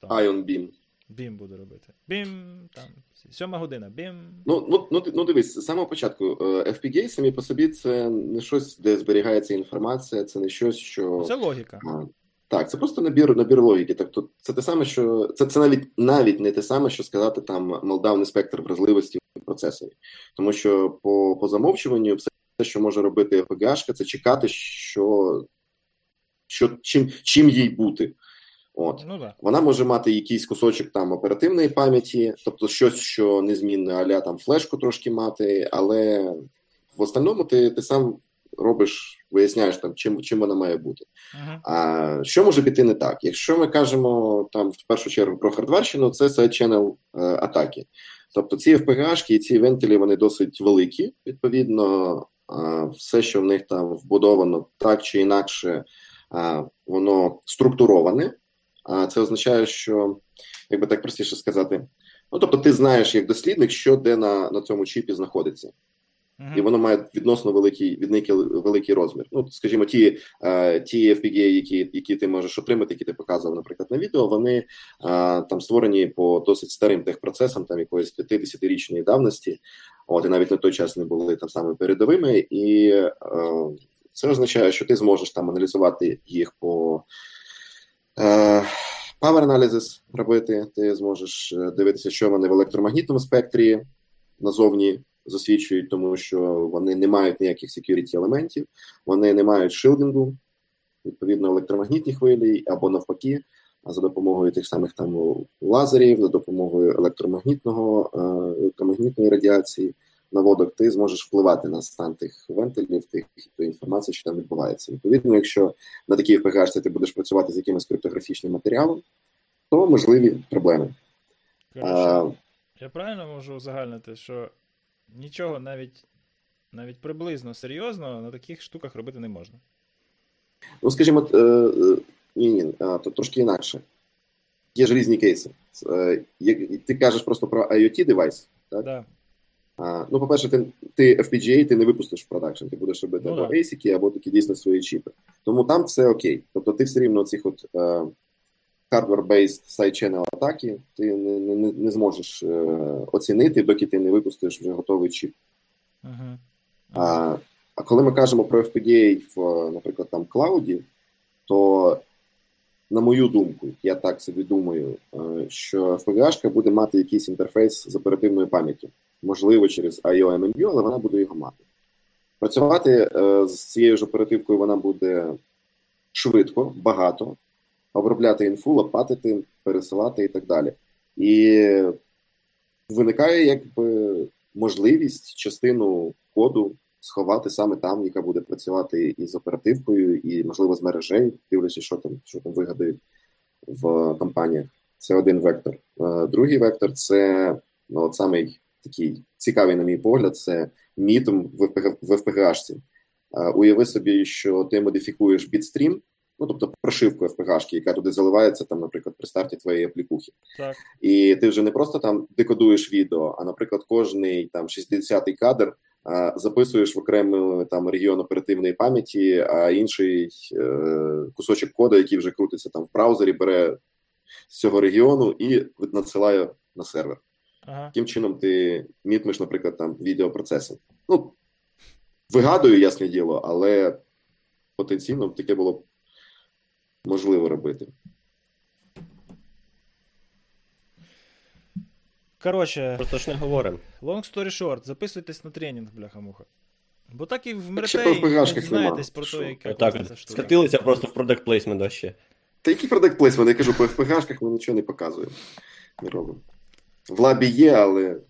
Там, Ion. Бім буду робити. Бім, там, сьома година, бім. Ну, ну, ну, ну дивись, з самого початку, е, FPGA самі по собі це не щось, де зберігається інформація, це не щось, що. Це логіка. А, так, це просто набір набір логіки. Тобто, це те саме, що це це навіть навіть не те саме, що сказати там молдавний спектр вразливості в процесорі. Тому що по по замовчуванню, все, що може робити FPGA, це чекати, що, що чим, чим їй бути. От ну, да. вона може мати якийсь кусочок там оперативної пам'яті, тобто щось, що незмінне, аля там флешку трошки мати, але в остальному ти ти сам робиш, виясняєш там, чим чим вона має бути. Ага. А що може піти не так? Якщо ми кажемо там в першу чергу про хардварщину, це е, атаки. Тобто ці FPGA і ці вентилі вони досить великі. Відповідно, е, все, що в них там вбудовано так чи інакше, е, воно структуроване. А це означає, що, як би так простіше сказати, ну тобто, ти знаєш як дослідник, що де на на цьому чіпі знаходиться. Uh-huh. І воно має відносно великий відникий великий розмір. Ну, скажімо, ті е, ті FPGA, які які ти можеш отримати, які ти показував, наприклад, на відео, вони е, там створені по досить старим техпроцесам, там якоїсь 50-річної давності. От і навіть на той час не були там саме передовими, і е, це означає, що ти зможеш там аналізувати їх по power Analysis робити, ти зможеш е, дивитися, що вони в електромагнітному спектрі назовні засвідчують, тому що вони не мають ніяких security елементів, вони не мають шилдингу, відповідно, електромагнітні хвилі або навпаки, за допомогою тих самих там лазерів, за допомогою електромагнітного е, електромагнітної радіації наводок, ти зможеш впливати на стан тих вентилів, тих тої інформації, що там відбувається. Відповідно, якщо на такій FPGA ти будеш працювати з якимось криптографічним матеріалом, то можливі проблеми. А, Я правильно можу узагальнити, що нічого навіть навіть приблизно серйозно на таких штуках робити не можна. Ну, скажімо, е, е, ні, ні, то трошки інакше. Є ж різні кейси. Е, ти кажеш просто про IoT девайс, так? Да. А, Ну, по-перше, ти ти FPGA ти не випустиш в продакшн, ти будеш робити ну, або ASIC, або такі дійсно свої чіпи. Тому там все окей. Тобто ти все рівно цих от е, hardware-based side-channel атаки ти не, не, не зможеш е, оцінити, доки ти не випустиш вже готовий чіп. Угу. А, а коли ми кажемо про FPGA в, наприклад, там клауді, то, на мою думку, я так собі думаю, е, що FPGA буде мати якийсь інтерфейс з оперативною пам'яттю. Можливо, через IO але вона буде його мати. Працювати е, з цією ж оперативкою вона буде швидко, багато, обробляти інфу, лопатити, пересилати і так далі. І виникає якби можливість частину коду сховати саме там, яка буде працювати із оперативкою, і, можливо, з мережею, дивлячись, що там, що там вигадають в компаніях. Це один вектор. Е, Другий вектор це ну, от самий такий цікавий, на мій погляд, це мітом в FPG FPGA-шці. Е, Уяви собі, що ти модифікуєш бітстрім, ну тобто прошивку FPGA, яка туди заливається, там, наприклад, при старті твоєї аплікухи. Так. І ти вже не просто там декодуєш відео, а, наприклад, кожний там 60-й кадр записуєш в окремий там регіон оперативної пам'яті, а інший е, кусочок коду, який вже крутиться там в браузері, бере з цього регіону і надсилає на сервер. Ага. Таким чином ти мітмиш, наприклад, там відеопроцесинг. Ну, вигадую, ясне діло, але потенційно таке було б можливо робити. Коротше, Просто ж не говоримо. long story short, записуйтесь на тренінг, бляха-муха. Бо так і в Так ще Мертей по не дізнаєтесь нема. про Що? те, яка от. штука. Скатилися просто в продакт плейсмент вообще. Та який продакт плейсмент? Я кажу, по FPG-шках ми нічого не показуємо. Не робимо. В лабі є, але,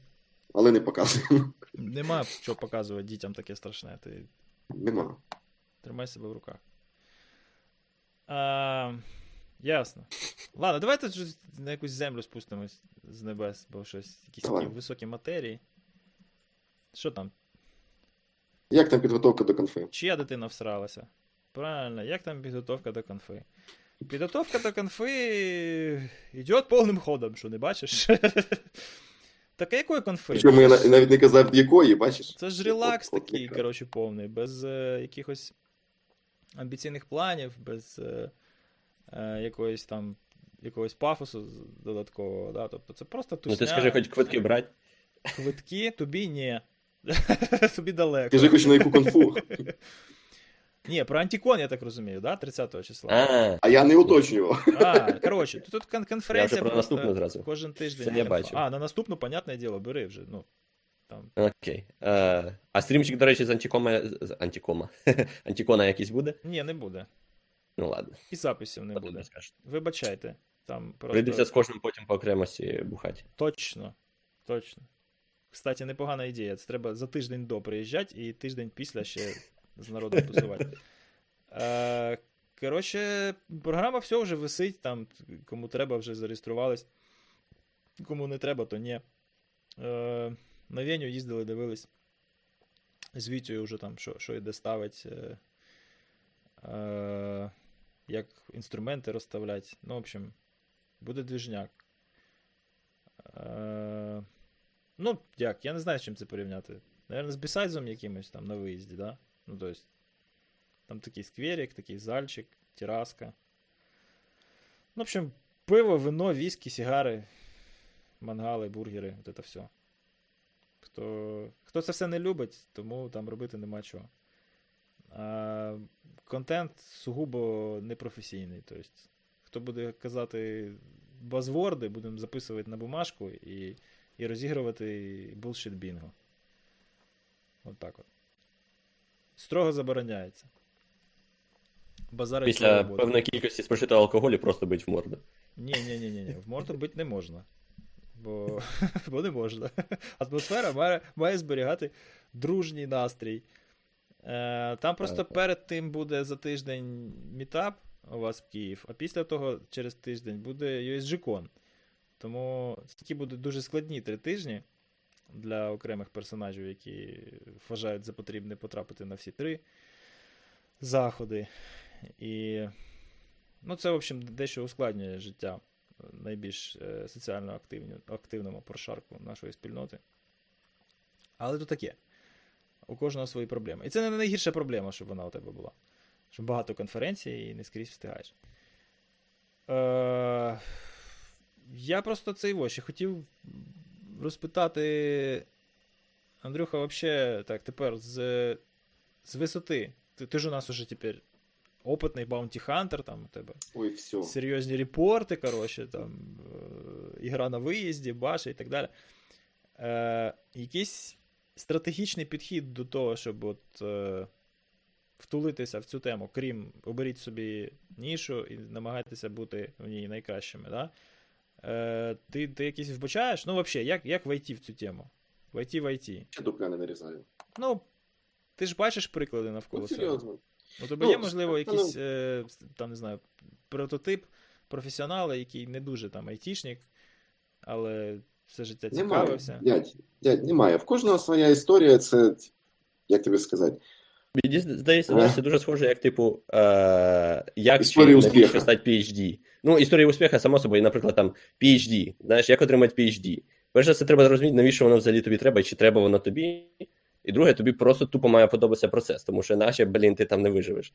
але не показуємо. Нема що показувати дітям таке страшне. Ти Нема. тримай себе в руках. А, ясно. Ладно, давайте на якусь землю спустимось з небес, бо щось, якісь Давай. такі високі матерії. Що там? Як там підготовка до конфи? Чия дитина всралася? Правильно, як там підготовка до конфи? Підготовка до конфи йде повним ходом, що не бачиш? Так а якої конфи? Причому я навіть не казав, якої, бачиш? Це ж релакс такий, коротше, повний, без е, якихось амбіційних планів, без е, е, якоїсь там якогось пафосу додаткового. Да? Тобто це просто тусня, Ну ти скажи, хоч квитки брати. квитки, тобі ні. тобі далеко. Скажи хоч на яку конфу. Ні, про антикон, я так розумію, да? 30 числа. А, А я не уточнював. А, коротше, тут кон- конференція. Я про просто наступну зразу. Кожен тиждень. Це я бачу. А, на наступну, понятне діло, бери вже. Ну, там. окей. Е, а стрімчик, до речі, з антикома. з антикома. Антикона якийсь буде? Ні, не буде. Ну ладно. І записів не Потім буде. Вибачайте. Там просто... Прийдеться з кожним потім по окремості бухати. Точно. Точно. Кстати, непогана ідея. Це треба за тиждень до приїжджати і тиждень після ще з народом тусувати. Е, коротше, програма все вже висить, там кому треба, вже зареєструвались. Кому не треба, то ні. Е, на Веню їздили, дивились. З Вітєю вже там, що, що і де ставить. Е, як інструменти розставлять. Ну, в общем, буде двіжняк. Е, ну, як, я не знаю, з чим це порівняти. Наверно, з бісайзом якимось там на виїзді, да? Ну, то есть, там такий скверик, такий зальчик, тераска. Ну, в общем, пиво, вино, віскі, сігари, мангали, бургери, от це все. Хто, хто це все не любить, тому там робити нема чого. А, контент сугубо непрофесійний. Тобто, хто буде казати базворди, будемо записувати на бумажку і, і розігрувати булшит бінго. От так от. Строго забороняється. Базарить Після певної кількості спожитого алкоголю просто бить в морду. ні, ні, ні, ні, ні. В морду бити не можна. Бо, бо не можна. Атмосфера має, має зберігати дружній настрій. Е, там просто Так. перед тим буде за тиждень мітап у вас в Київ, а після того, через тиждень, буде USG-Con. Тому такі будуть дуже складні три тижні для окремих персонажів, які вважають за потрібне потрапити на всі три заходи. І ну, це, в общем, дещо ускладнює життя найбільш е, соціально активному прошарку нашої спільноти. Але то таке. У кожного свої проблеми. І це не найгірша проблема, щоб вона у тебе була. Що багато конференцій і не скрізь встигаєш. Е, Я просто цей ось хотів розпитати. Андрюха, вообще, так, тепер з з висоти. Ти, ти ж у нас уже тепер опитний баунті хантер, там у тебе Ой, все. серйозні репорти, коротше, там, е, ігра на виїзді, баша і так далі. Е, Якийсь стратегічний підхід до того, щоб от, е, втулитися в цю тему, крім оберіть собі нішу і намагайтеся бути в ній найкращими. Да? Е, Ти ти якийсь вбачаєш? Ну, взагалі, як як войти в цю тему? Войти в IT. Ще дупля не нарізаю. Ну, ти ж бачиш приклади навколо Ну, себе. серйозно. У тебе Ну, є, можливо, ну, якийсь е, там, не знаю, прототип професіонала, який не дуже там айтішник, але все життя Немає. цікавився. Дядь, дядь, немає. В кожного своя історія, це, як тобі сказати, Мені здається, Ага. це дуже схоже, як, типу, е, як навіщо стати PhD. Ну, історія успіха, само собою, наприклад, там PhD. Знаєш, як отримати PhD? Перше, це треба зрозуміти, навіщо воно взагалі тобі треба, і чи треба воно тобі. І друге, тобі просто тупо має подобатися процес, тому що іначе, блін, ти там не виживеш.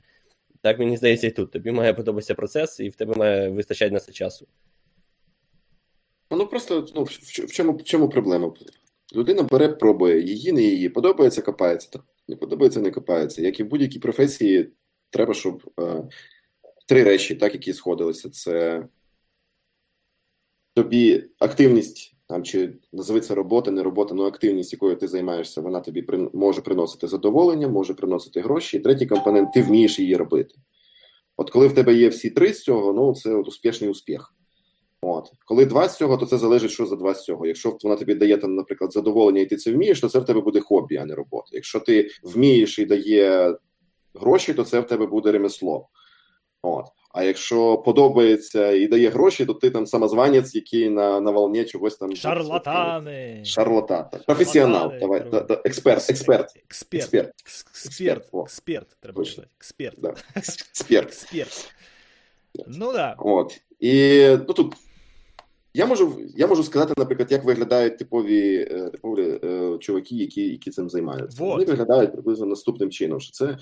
Так мені здається, і тут. Тобі має подобатися процес, і в тебе має вистачати на це часу. Ну просто ну, в, чому, в чому проблема? Людина бере, пробує, її, не її, подобається, копається, так, не подобається, не копається. Як і в будь-якій професії, треба, щоб е, три речі, так, які сходилися: це тобі активність, там, чи назови це робота, не робота, ну активність, якою ти займаєшся, вона тобі при, може приносити задоволення, може приносити гроші. І третій компонент ти вмієш її робити. От коли в тебе є всі три з цього, ну це от успішний успіх. От. Коли два з цього, то це залежить, що за два з цього. Якщо вона тобі дає там, наприклад, задоволення, і ти це вмієш, то це в тебе буде хобі, а не робота. Якщо ти вмієш і дає гроші, то це в тебе буде ремесло. От. А якщо подобається і дає гроші, то ти там самозванець, який на, на волні чогось там Шарлатани! Шарлатан. так. Професіонал. Давай, да, да, експерт, експерт. Експерт. Експерт. Експерт. Експерт, треба сказати. Експерт. Да. Експерт. Експерт. Ну да. От. І ну тут я можу, я можу сказати, наприклад, як виглядають типові, е, типові е, чуваки, які, які цим займаються. Вот. Вони виглядають приблизно наступним чином, що це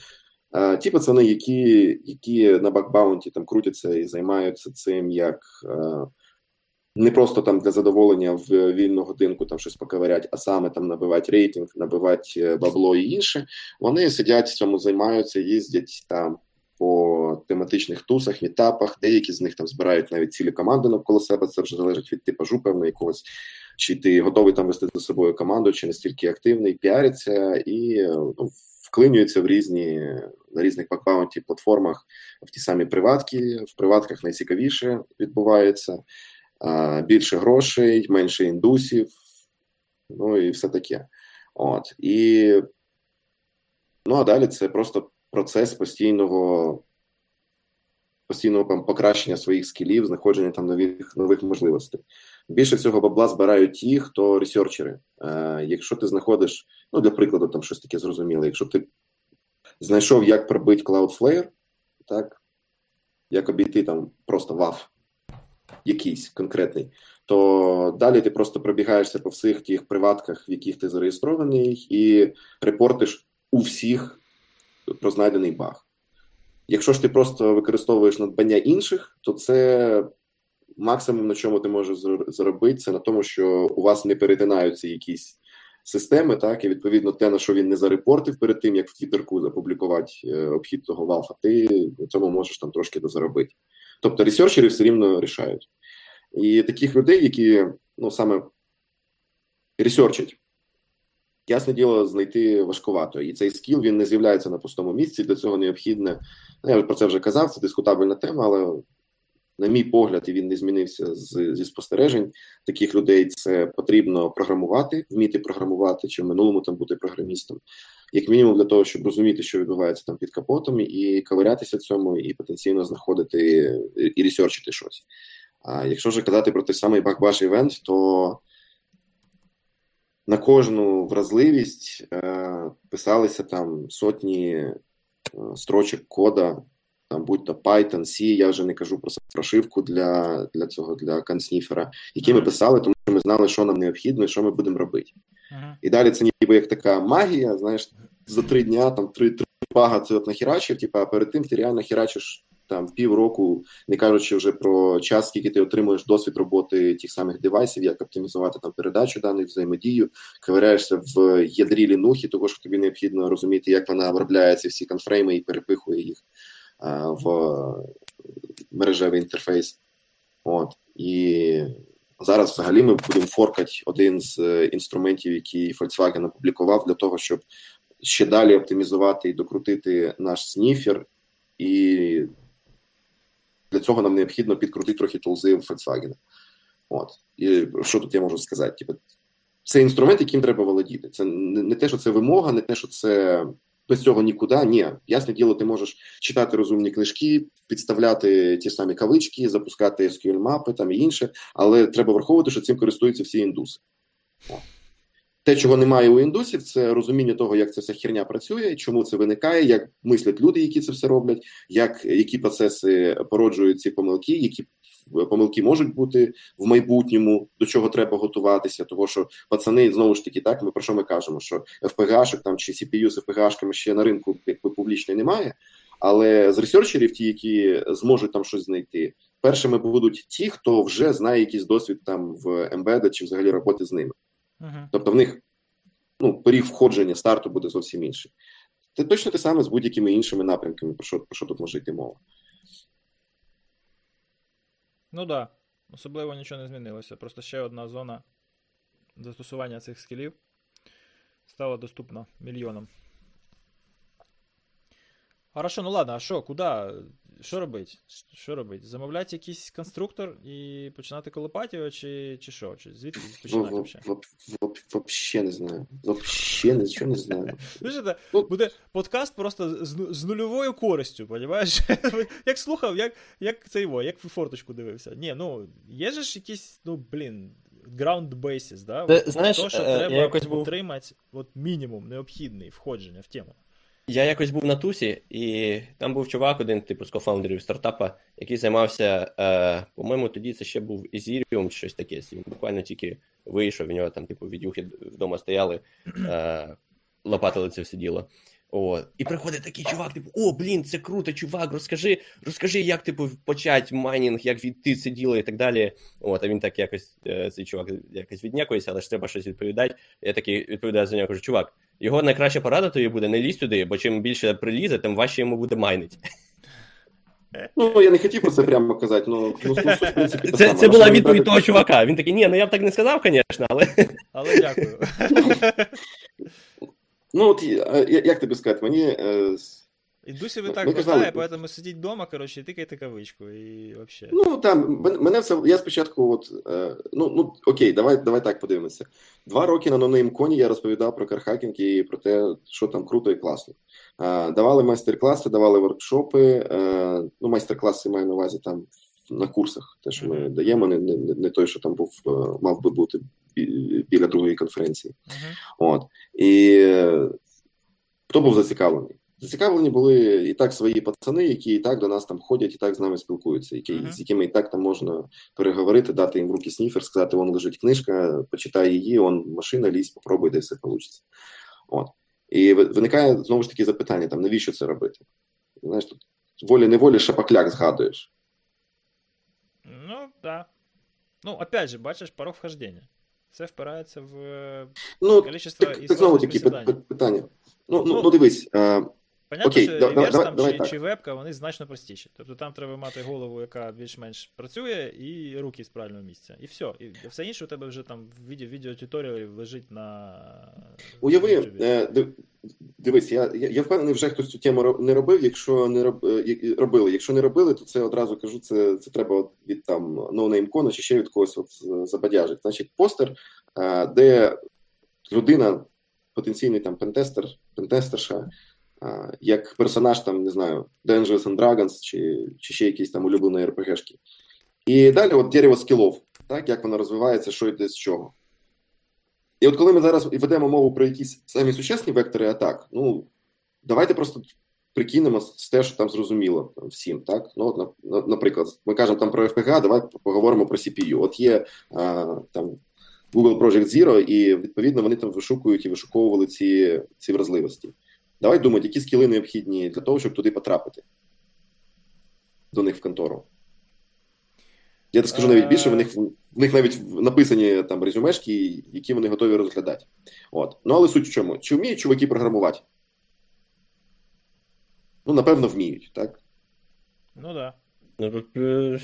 е, ті пацани, які, які на бакбаунті там крутяться і займаються цим як. Е, не просто там для задоволення в вільну годинку там щось поковирять, а саме там набивати рейтинг, набивати бабло і інше. Вони сидять в цьому, займаються, їздять там по тематичних тусах, мітапах. Деякі з них там збирають навіть цілі команди навколо себе. Це вже залежить від типажу певно якогось. Чи ти готовий там вести за собою команду, чи настільки активний, піариться і ну, вклинюється в різні на різних бакбаунті платформах в ті самі приватки. В приватках найцікавіше відбувається. Більше грошей, менше індусів, ну і все таке. От. І ну а далі це просто процес постійного постійного там, покращення своїх скілів, знаходження там нових нових можливостей. Більше всього бабла збирають ті, хто ресерчери. Е, якщо ти знаходиш, ну для прикладу, там щось таке зрозуміле, якщо ти знайшов, як пробити Cloudflare, так, як обійти там просто WAF якийсь конкретний, то далі ти просто пробігаєшся по всіх тих приватках, в яких ти зареєстрований, і репортиш у всіх про знайдений баг. Якщо ж ти просто використовуєш надбання інших, то це максимум, на чому ти можеш заробити, це на тому, що у вас не перетинаються якісь системи, так, і відповідно те, на що він не зарепортив перед тим, як в Твіттерку запублікувати е, обхід того валфа, ти на цьому можеш там трошки дозаробити. Тобто ресерчери все рівно рішають. І таких людей, які ну саме ресерчать, ясне діло, знайти важкувато. І цей скіл він не з'являється на пустому місці. Для цього необхідне. Ну, я про це вже казав, це дискутабельна тема, але, на мій погляд, і він не змінився з, зі спостережень таких людей. Це потрібно програмувати, вміти програмувати, чи в минулому там бути програмістом, як мінімум для того, щоб розуміти, що відбувається там під капотом, і ковирятися цьому, і потенційно знаходити і ресерчити щось. А якщо вже казати про той самий бакбаш івент, то на кожну вразливість е, писалися там сотні е, строчок кода, там будь-то Python, C, я вже не кажу про прошивку для для цього для консніфера, які ми писали, тому що ми знали, що нам необхідно і що ми будемо робити. І далі це ніби як така магія, знаєш, за три дня там три три бага це от нахерачив, типу, а перед тим ти реально херачиш там півроку, не кажучи вже про час, скільки ти отримуєш досвід роботи тих самих девайсів, як оптимізувати там передачу даних, взаємодію, ковиряєшся в ядрі лінухи, того що тобі необхідно розуміти, як вона обробляє ці всі конфрейми і перепихує їх а, в мережевий інтерфейс. От і зараз, взагалі, ми будемо форкати один з е, інструментів, який Volkswagen опублікував для того, щоб ще далі оптимізувати і докрутити наш сніфер, і для цього нам необхідно підкрутити трохи тулзи в Volkswagen. От. І що тут я можу сказати? Типу, це інструмент, яким треба володіти. Це не те, що це вимога, не те, що це без цього нікуди. Ні, ясне діло, ти можеш читати розумні книжки, підставляти ті самі кавички, запускати SQL мапи там і інше, але треба враховувати, що цим користуються всі індуси. Те, чого немає у індусів, це розуміння того, як ця вся херня працює, чому це виникає, як мислять люди, які це все роблять, як які процеси породжують ці помилки, які помилки можуть бути в майбутньому, до чого треба готуватися. Того що пацани знову ж таки, так ми про що ми кажемо? Що FPGA-шок там чи CPU з FPGA-шками ще на ринку якби публічно немає. Але з ресерчерів, ті, які зможуть там щось знайти, першими будуть ті, хто вже знає якийсь досвід там в Embedded чи взагалі роботи з ними. Uh-huh. Тобто в них ну, поріг входження старту буде зовсім інший. Це точно те саме з будь-якими іншими напрямками, про що про що тут може йти мова. Ну так. Да. Особливо нічого не змінилося. Просто ще одна зона застосування цих скілів стала доступна мільйонам. Хорошо, ну ладно, а що, куди? Що робить? Що робить? Замовляти якийсь конструктор і починати колопати його, чи чи що? Чи звідки починати взагалі? Вообще не знаю. Вообще нічого не знаю. Слушайте, ну, буде подкаст просто з, з нульовою користю, розумієш? Як слухав, як як це його, як форточку дивився. Ні, ну, є ж якісь, ну, блін, ground basis, да? Ти, знаєш, То, що е, треба якось був... отримати от мінімум необхідний входження в тему. Я якось був на тусі, і там був чувак, один, типу, з кофаундерів стартапа, який займався, е, по-моєму, тоді це ще був Ethereum щось таке. Він буквально тільки вийшов, в нього там, типу, відюхи вдома стояли, е, лопатили це все діло. О, І приходить такий чувак, типу, о, блін, це круто, чувак, розкажи, розкажи, як типу, почати майнінг, як відти це діло і так далі. От, а він так якось, е, цей чувак якось віднякується, але ж треба щось відповідати. Я такий відповідаю за нього, кажу, чувак, його найкраща порада тобі буде не лізь туди, бо чим більше прилізе, тим важче йому буде майнити. Ну, я не хотів про це прямо казати, ну, ну в принципі, це, це була відповідь того чувака. Він такий, ні, ну я б так не сказав, звісно, але. Але дякую. Ну, от як тобі сказати, мені. Е, Індусів і так хватає, поэтому сидіть вдома, коротше, і тикайте кавичку, і взагалі. Ну, там, мене все, я спочатку, от, е, ну, ну, окей, давай давай так подивимося. Два роки на новним коні я розповідав про кархакінг і про те, що там круто і класно. Е, давали майстер-класи, давали воркшопи, е, ну, майстер-класи маю на увазі там на курсах, те, що ми даємо, не, не, не той, що там був, мав би бути біля другої конференції. От. І хто був зацікавлений? Зацікавлені були і так свої пацани, які і так до нас там ходять, і так з нами спілкуються, які, uh-huh. з якими і так там можна переговорити, дати їм в руки сніфер, сказати, вон лежить книжка, почитай її, он машина, лізь, попробуй, де все вийде. От. І виникає знову ж таки запитання: там, навіщо це робити? Знаєш, тут волі-неволі шапакляк згадуєш. Ну, так. Да. Ну, опять же, бачиш, порог вхождення. Це впирається в ну, количество так, так знову таки питання. Ну, ну, ну дивись. А... Понятно, Окей, що давай, давай, давай, чи, так. чи вебка, вони значно простіші. Тобто там треба мати голову, яка більш-менш працює, і руки з правильного місця. І все. І все інше у тебе вже там в відео відеотуторіалів лежить на. Уяви, е, дивись, я я, я впевнений, вже хтось цю тему не робив. Якщо не роб, е, робили. Якщо не робили, то це одразу кажу, це це треба від там ноунеймкона чи ще від когось от забадяжить. Значить, постер, е, де людина, потенційний там пентестер, пентестерша як персонаж, там, не знаю, Dungeons and Dragons чи чи ще якісь там улюбленої РПГшки. І далі от дерево скілов, так, як воно розвивається, що йде з чого. І от коли ми зараз ведемо мову про якісь самі сучасні вектори атак, ну давайте просто прикинемо з те, що там зрозуміло всім. так, ну, от, Наприклад, ми кажемо там про FPGA, давай поговоримо про CPU. От є а, там Google Project Zero, і відповідно вони там вишукують і вишуковували ці, ці вразливості. Давай думати, які скіли необхідні для того, щоб туди потрапити. до них в контору. Я скажу навіть більше, в них в них навіть написані там резюмешки, які вони готові розглядати. От. Ну, але суть в чому? Чи вміють чуваки програмувати? Ну, напевно, вміють, так? Ну да. Ну, е,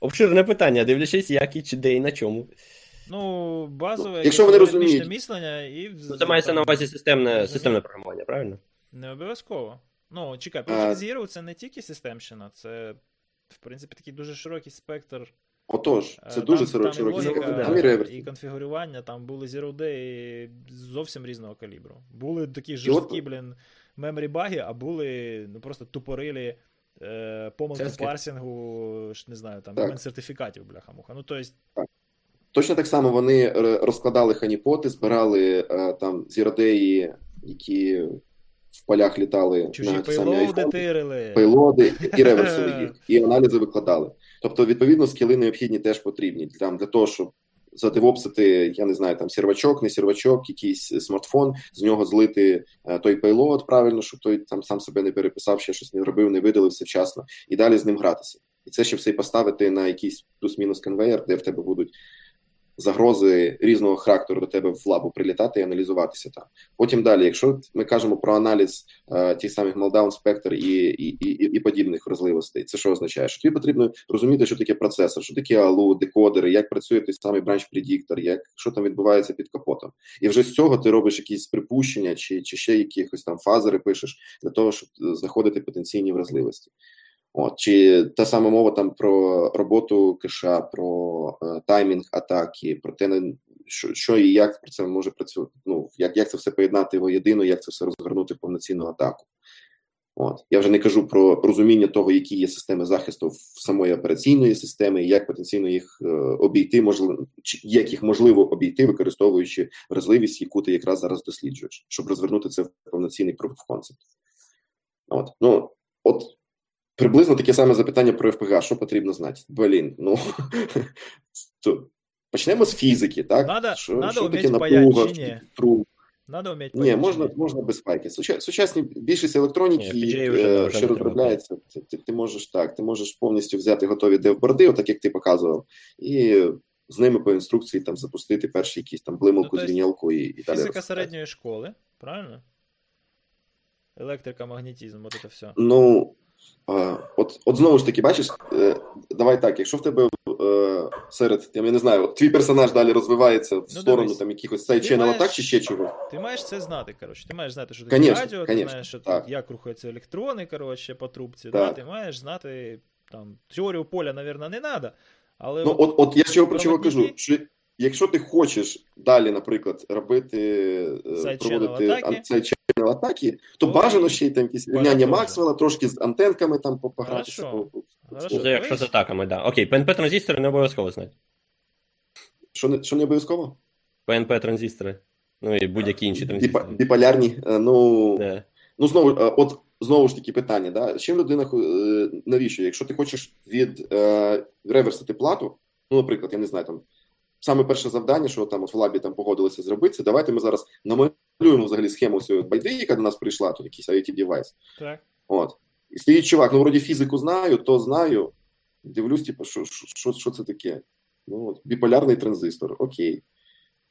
обширне питання, дивлячись, як і чи де і на чому. Ну, базове Якщо вони розуміють. мислення і Ну, Це мається на увазі системне, системне програмування, правильно? Не обов'язково. Ну, чекай, Project Zero це не тільки системщина, це, в принципі, такий дуже широкий спектр. Отож, це Е, дуже там, там широкий спектр. Там і конфігурування, там були Zero Day зовсім різного калібру. Були такі жорсткі, блін, меморі баги, а були ну, просто тупорилі е, помилки парсінгу, ж не знаю, там, момент сертифікатів, бляха-муха. Ну, то есть, Точно так само вони е, розкладали ханіпоти, збирали е, там зіродеї, які в полях літали чужі на самі айфони, тирили. пейлоди і реверсили їх, і аналізи викладали. Тобто, відповідно, скіли необхідні теж потрібні там для того, щоб задевопсити, я не знаю, там сервачок, не сервачок, якийсь смартфон, з нього злити е, той пейлод правильно, щоб той там сам себе не переписав, ще щось не робив, не видалився вчасно, і далі з ним гратися. І це ще все й поставити на якийсь плюс-мінус конвейер, де в тебе будуть загрози різного характеру до тебе в лабу прилітати і аналізуватися там. Потім далі, якщо ми кажемо про аналіз е, тих самих Meltdown, Spectre і, і, і, і подібних вразливостей, це що означає? Що тобі потрібно розуміти, що таке процесор, що таке ALU, декодери, як працює той самий бранч предіктор, як що там відбувається під капотом. І вже з цього ти робиш якісь припущення, чи, чи ще якихось там фазери пишеш для того, щоб е, знаходити потенційні вразливості. От, чи та сама мова там про роботу кеша, про е, таймінг атаки, про те, що, що і як про це може працювати. Ну, як, як це все поєднати воєдино, як це все розгорнути в повноцінну атаку. От. Я вже не кажу про розуміння того, які є системи захисту в самої операційної системи, і як потенційно їх е, обійти, можливо, як їх можливо обійти, використовуючи вразливість, яку ти якраз зараз досліджуєш, щоб розвернути це в повноцінний of. От. Ну, от Приблизно таке саме запитання про ФПГ. Що потрібно знати? Блін, ну то почнемо з фізики, так? Надо- що, надо що таке напруга, ні? Надо вміти Ні, можна, можна без файки. Сучасні більшість електроніки, Ні, е, вже- вже що розробляється, ти, ти, ти можеш так, ти можеш повністю взяти готові девборди, отак як ти показував, і з ними по інструкції там запустити перші якісь там блималку, Ну, звінялку і, і далі. Фізика середньої школи, правильно? Електрика, магнетизм, от це все. Ну, от, от знову ж таки, бачиш, е, давай так, якщо в тебе е, серед, я не знаю, от твій персонаж далі розвивається в Ну, сторону дивись. там якихось Ти сайдченел маєш- атак чи ще чого. Ти маєш це знати, коротше. Ти маєш знати, що таке Конечно, радіо, ти конечно, знаєш, що так. як рухаються електрони, коротше, по трубці. Да? Ти маєш знати там, теорію поля, мабуть, не треба, але Ну, от, от я чого про чого кажу, що якщо ти хочеш далі, наприклад, робити, е, проводити атаки. атаки, то То бажано ще й там якісь рівняння. Максвелла, трошки з антенками там по- погратися. Хорошо. Хорошо. Це якщо з атаками, так. Да. Окей, PNP транзистори не обов'язково знати. Що не, що не обов'язково? PNP транзистори. Ну і будь-які інші транзистори. Біполярні, е, ну. Да. Ну, знову, е, от знову ж таки питання, да? чим людина навіщо? Якщо ти хочеш від е, реверсити плату, ну, наприклад, я не знаю, там саме перше завдання, що там от в лабі там погодилися зробити, це давайте ми зараз намалюємо взагалі схему цієї байди, яка до нас прийшла, тут якийсь IoT девайс. Так. От. І стоїть чувак, ну вроді фізику знаю, то знаю. Дивлюсь, типу, що, що, що це таке? Ну, от, біполярний транзистор, окей.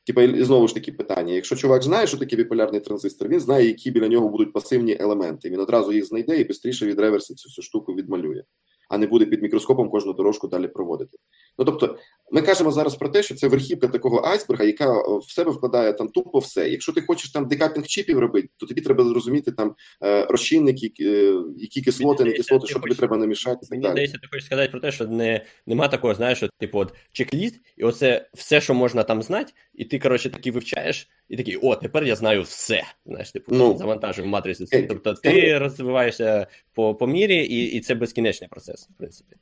Типа, і знову ж таки питання: якщо чувак знає, що таке біполярний транзистор, він знає, які біля нього будуть пасивні елементи. Він одразу їх знайде і швидше від реверсу цю всю штуку відмалює, а не буде під мікроскопом кожну дорожку далі проводити. Ну тобто, ми кажемо зараз про те, що це верхівка такого айсберга, яка е, в себе вкладає там тупо все. Якщо ти хочеш там декапінг чіпів робити, то тобі треба зрозуміти там е, розчинники, е, які кислоти, не кислоти, що тобі треба намішати. Мені здається, ти хочеш сказати про те, що не, нема такого, знаєш, що, типу, от чек-ліст, і оце все, що можна там знати, і ти, коротше, такий вивчаєш, і такий, о, тепер я знаю все. Знаєш, типу, Ну. завантажив матрицю. Е, Тобто ти розвиваєшся по, по мірі, і, і це безкінечний процес, в принципі.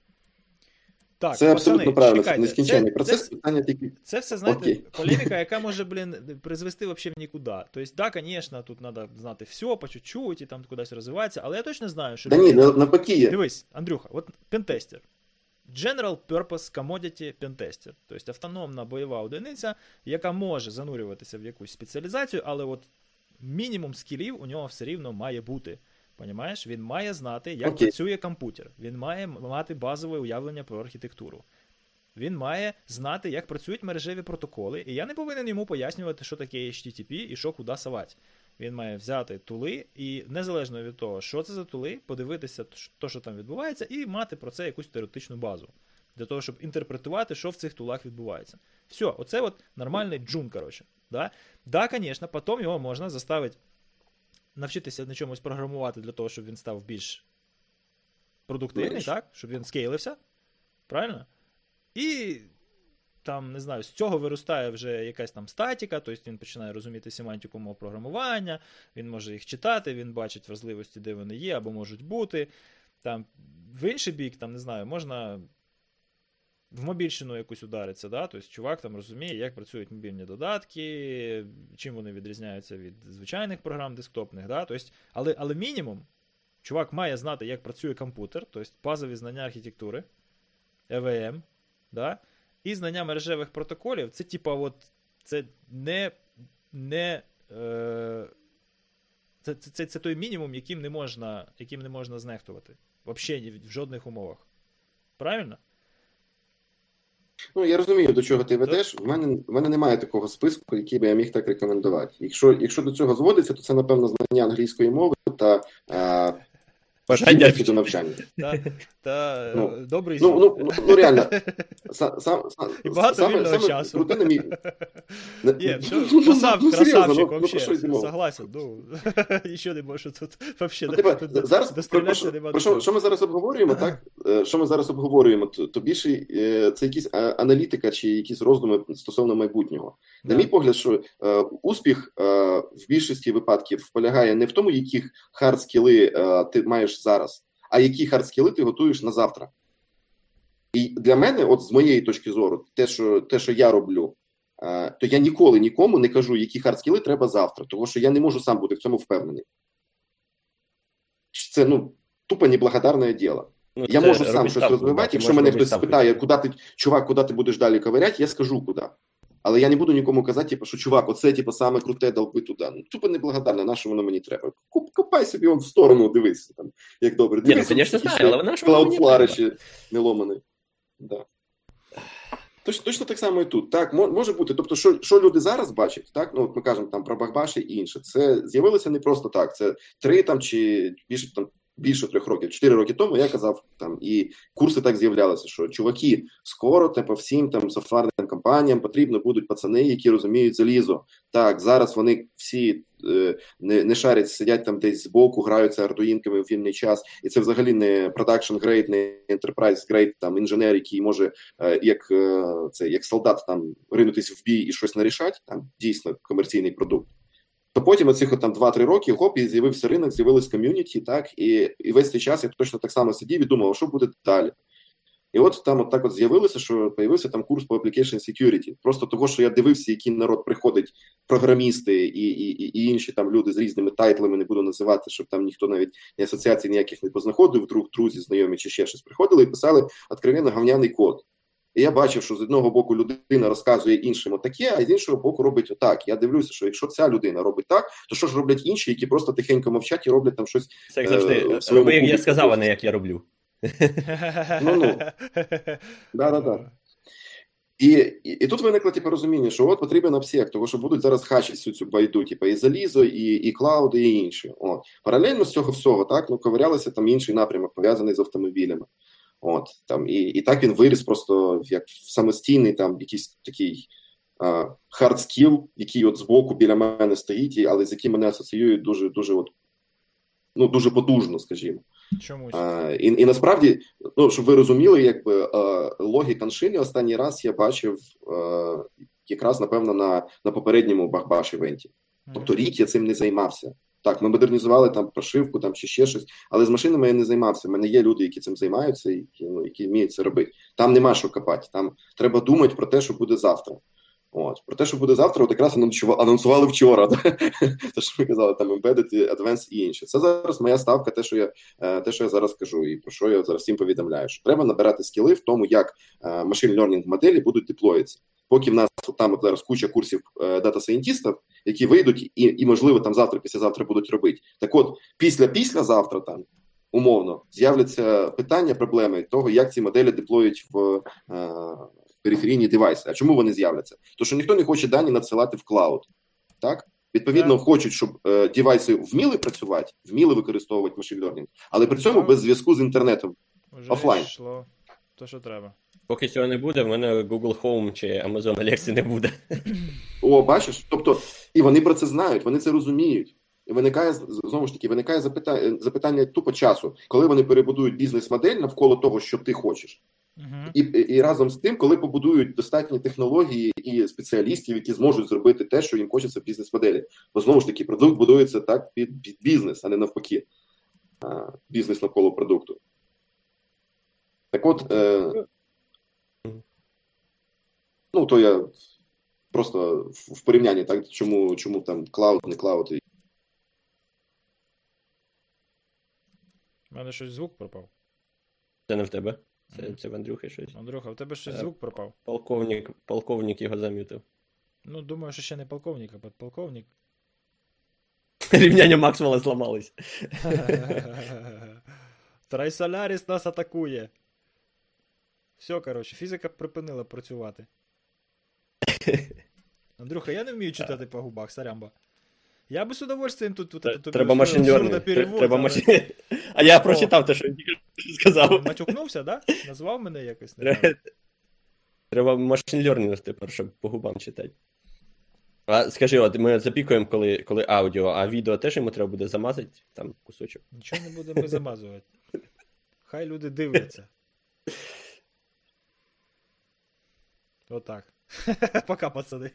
Так, Це абсолютно пацани, правильно, це чекайте, нескінченний це- процес. це- Питання тільки Це все, знаєте, Окей. полеміка, яка може, блін, призвести вообще в нікуди. Тобто, да, звісно, тут треба знати все по чуть-чуть і там кудись розвиватися, але я точно знаю, що да ні, навпаки є. Дивись, Андрюха, от пентестер. General Purpose Commodity Pentester. Тобто автономна бойова одиниця, яка може занурюватися в якусь спеціалізацію, але от мінімум скілів у нього все рівно має бути. Понімаєш? Він має знати, як Окей. працює комп'ютер. Він має мати базове уявлення про архітектуру. Він має знати, як працюють мережеві протоколи, і я не повинен йому пояснювати, що таке HTTP і що куди совати. Він має взяти тули і незалежно від того, що це за тули, подивитися, то, що там відбувається, і мати про це якусь теоретичну базу. Для того, щоб інтерпретувати, що в цих тулах відбувається. Все, оце от нормальний джун, коротше. Да, да звісно, потім його можна заставити навчитися на чомусь програмувати для того, щоб він став більш продуктивний, так? Щоб він скейлився. Правильно? І там, не знаю, з цього виростає вже якась там статіка, тобто він починає розуміти семантику мов програмування, він може їх читати, він бачить вразливості, де вони є або можуть бути. Там, в інший бік, там, не знаю, можна в мобільщину якусь ударитися, да? тобто чувак там розуміє, як працюють мобільні додатки, чим вони відрізняються від звичайних програм десктопних, да? тобто, але, але мінімум, чувак має знати, як працює комп'ютер, тобто базові знання архітектури, EVM, да? і знання мережевих протоколів, це типа, от, це не. не е, це, це, це, це той мінімум, яким не можна, яким не можна знехтувати. Взагалі в жодних умовах. Правильно? Ну, я розумію, до чого ти ведеш. В мене, в мене немає такого списку, який би я міг так рекомендувати. Якщо, якщо до цього зводиться, то це, напевно, знання англійської мови та е, Бажання до навчання. Та, та Ну, добрий Ну, ну, ну, ну реально, сам, сам, І багато саме, вільного саме часу. круте на мій... Є, все, Ну, красав, ну, красавчик, ну, ну, вообще, согласен, ну, нічого не можу тут, вообще, Ну, типа, тут зараз про, про, що- нема про що, що ми зараз обговорюємо, так? Що ми зараз обговорюємо, то, то більше е, це якісь аналітика чи якісь роздуми стосовно майбутнього. На мій погляд, що е, успіх е, в більшості випадків полягає не в тому, яких хард-скіли е, ти маєш зараз, а які хард-скіли ти готуєш на завтра. І для мене, от з моєї точки зору, те, що, те, що я роблю, е, то я ніколи нікому не кажу, які хард-скіли треба завтра, тому що я не можу сам бути в цьому впевнений. Це ну тупо неблагодарне діло. Ну, Я можу сам щось розвивати. Якщо мене хтось спитає, куди ти, чувак, куди ти будеш далі ковиряти, я скажу куди. Але я не буду нікому казати, типу, що чувак, оце типу, саме круте, долби туди. Ну, тупо неблагодарне, на що воно мені треба. Куп- Копай собі в сторону, дивись там, як добре. Ні, ну, Дивись, звісно, знаю, але вона ж воно мені Cloudflare треба. ще не ломаний. Да. Точно, точно так само і тут. Так, може бути. Тобто, що, що люди зараз бачать, так, ну от ми кажемо там про Бахбаші і інше. Це з'явилося не просто так. Це три там чи більше там. Більше трьох років, чотири роки тому я казав там, і курси так з'являлися, що чуваки, скоро типу, всім там компаніям потрібно будуть пацани, які розуміють залізо. Так, зараз вони всі е, не, не шарять, сидять там десь збоку, граються ардуїнками в вільний час, і це взагалі не production grade, не enterprise grade, там інженер, який може е, як е, це як солдат там ринутись в бій і щось нарішати, там дійсно комерційний продукт. То потім оцих там 2-3 роки хоп, і з'явився ринок, з'явилось ком'юніті, так, і, і весь цей час я точно так само сидів і думав, що буде далі. І от там от так от з'явилося, що появився там курс по application security. Просто того, що я дивився, який народ приходить, програмісти і, і, і, інші там люди з різними тайтлами, не буду називати, щоб там ніхто навіть ні асоціацій ніяких не познаходив, друг, друзі, знайомі чи ще щось приходили і писали откровенно говняний код. І я бачив, що з одного боку людина розказує іншим отаке, а з іншого боку робить отак. Я дивлюся, що якщо ця людина робить так, то що ж роблять інші, які просто тихенько мовчать і роблять там щось. Це як завжди. Е, в своєму Роби, як я сказав, а не як я роблю. Ну-ну. Да-да-да. І, і, і тут виникло типу, розуміння, що от потрібен обсек, того що будуть зараз хачити всю цю байду, типу, і залізо, і, і клауди, і інші. От. Паралельно з цього всього, так, ну, ковирялися там інший напрямок, пов'язаний з автомобілями. От, там, і, і так він виріс просто як самостійний там якийсь такий hard skill, який от збоку біля мене стоїть, але з яким мене асоціюють дуже, дуже, от, ну, дуже потужно, скажімо. Чомусь. А, і, і насправді, ну щоб ви розуміли, якби е, логіка Аншини останній раз я бачив е, якраз напевно на, на попередньому Бахбаш івенті. Тобто рік я цим не займався. Так, ми модернізували там прошивку там чи ще щось, але з машинами я не займався. У мене є люди, які цим займаються, які, ну, які вміють це робити. Там нема що копати. Там треба думати про те, що буде завтра. От про те, що буде завтра, от якраз анонсува- анонсували вчора. Те, що ми казали, там Embedded, Advanced і інше. Це зараз моя ставка, те, що я е, те, що я зараз кажу, і про що я зараз всім повідомляю. Що треба набирати скіли в тому, як е, machine learning моделі будуть деплоїтися. поки в нас там зараз куча курсів дата-сайентістів, які вийдуть і, і, можливо, там завтра, післязавтра будуть робити. Так от, після післязавтра там. Умовно з'являться питання, проблеми того, як ці моделі деплоють в е, периферійні девайси. А чому вони з'являться? Тому що ніхто не хоче дані надсилати в клауд. Так відповідно, Так. хочуть, щоб е, девайси вміли працювати, вміли використовувати машин learning, але при цьому Так. без зв'язку з інтернетом. Вже Офлайн. йшло то, що треба. Поки цього не буде, в мене Google Home чи Amazon Alexa не буде. О, бачиш, тобто, і вони про це знають, вони це розуміють. І виникає знову ж таки, виникає запитання, запитання тупо часу, коли вони перебудують бізнес-модель навколо того, що ти хочеш. Угу. І, і, і разом з тим, коли побудують достатні технології і спеціалістів, які зможуть зробити те, що їм хочеться в бізнес-моделі. Бо знову ж таки, продукт будується так під, під бізнес, а не навпаки. А, бізнес навколо продукту. Так от, е, ну то я просто в, в порівнянні, так, чому, чому там cloud, не cloud. У мене щось звук пропав. Це не в тебе. Це, це в Андрюхи щось. Андрюха, в тебе щось Е. звук пропав. Полковник, полковник його замітив. Ну, думаю, що ще не полковник, а подполковник. Рівняння Максвелла зламались. Трисоляріс нас атакує. Все, коротше, фізика припинила працювати. Андрюха, я не вмію читати по губах, сорямба. Я би з удовольствием тут, тут, тут, тут Треба машин Треба машин. А я прочитав те, що він тільки що сказав. Матюкнувся, да? Назвав мене якось? Не. Треба машин learning тепер, щоб по губам читати. А скажи, от ми запікуємо, коли, коли аудіо, а відео теж йому треба буде замазати там кусочок. Нічого не будемо замазувати. Хай люди дивляться. Отак. Пока, пацани.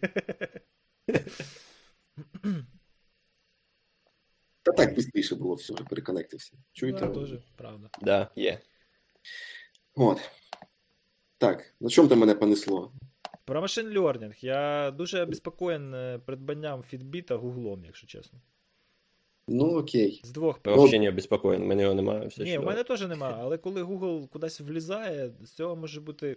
Та так швидше було все, переконектився. Чуєте? Да, дуже, правда. Да, є. От. Так, на чому там мене понесло? Про машин learning. Я дуже обеспокоєн е, придбанням фітбіта гуглом, якщо чесно. Ну окей. З двох Я причин. взагалі не обеспокоєн, в мене його немає. Все Ні, у чудово. мене теж нема, але коли Google кудись влізає, з цього може бути.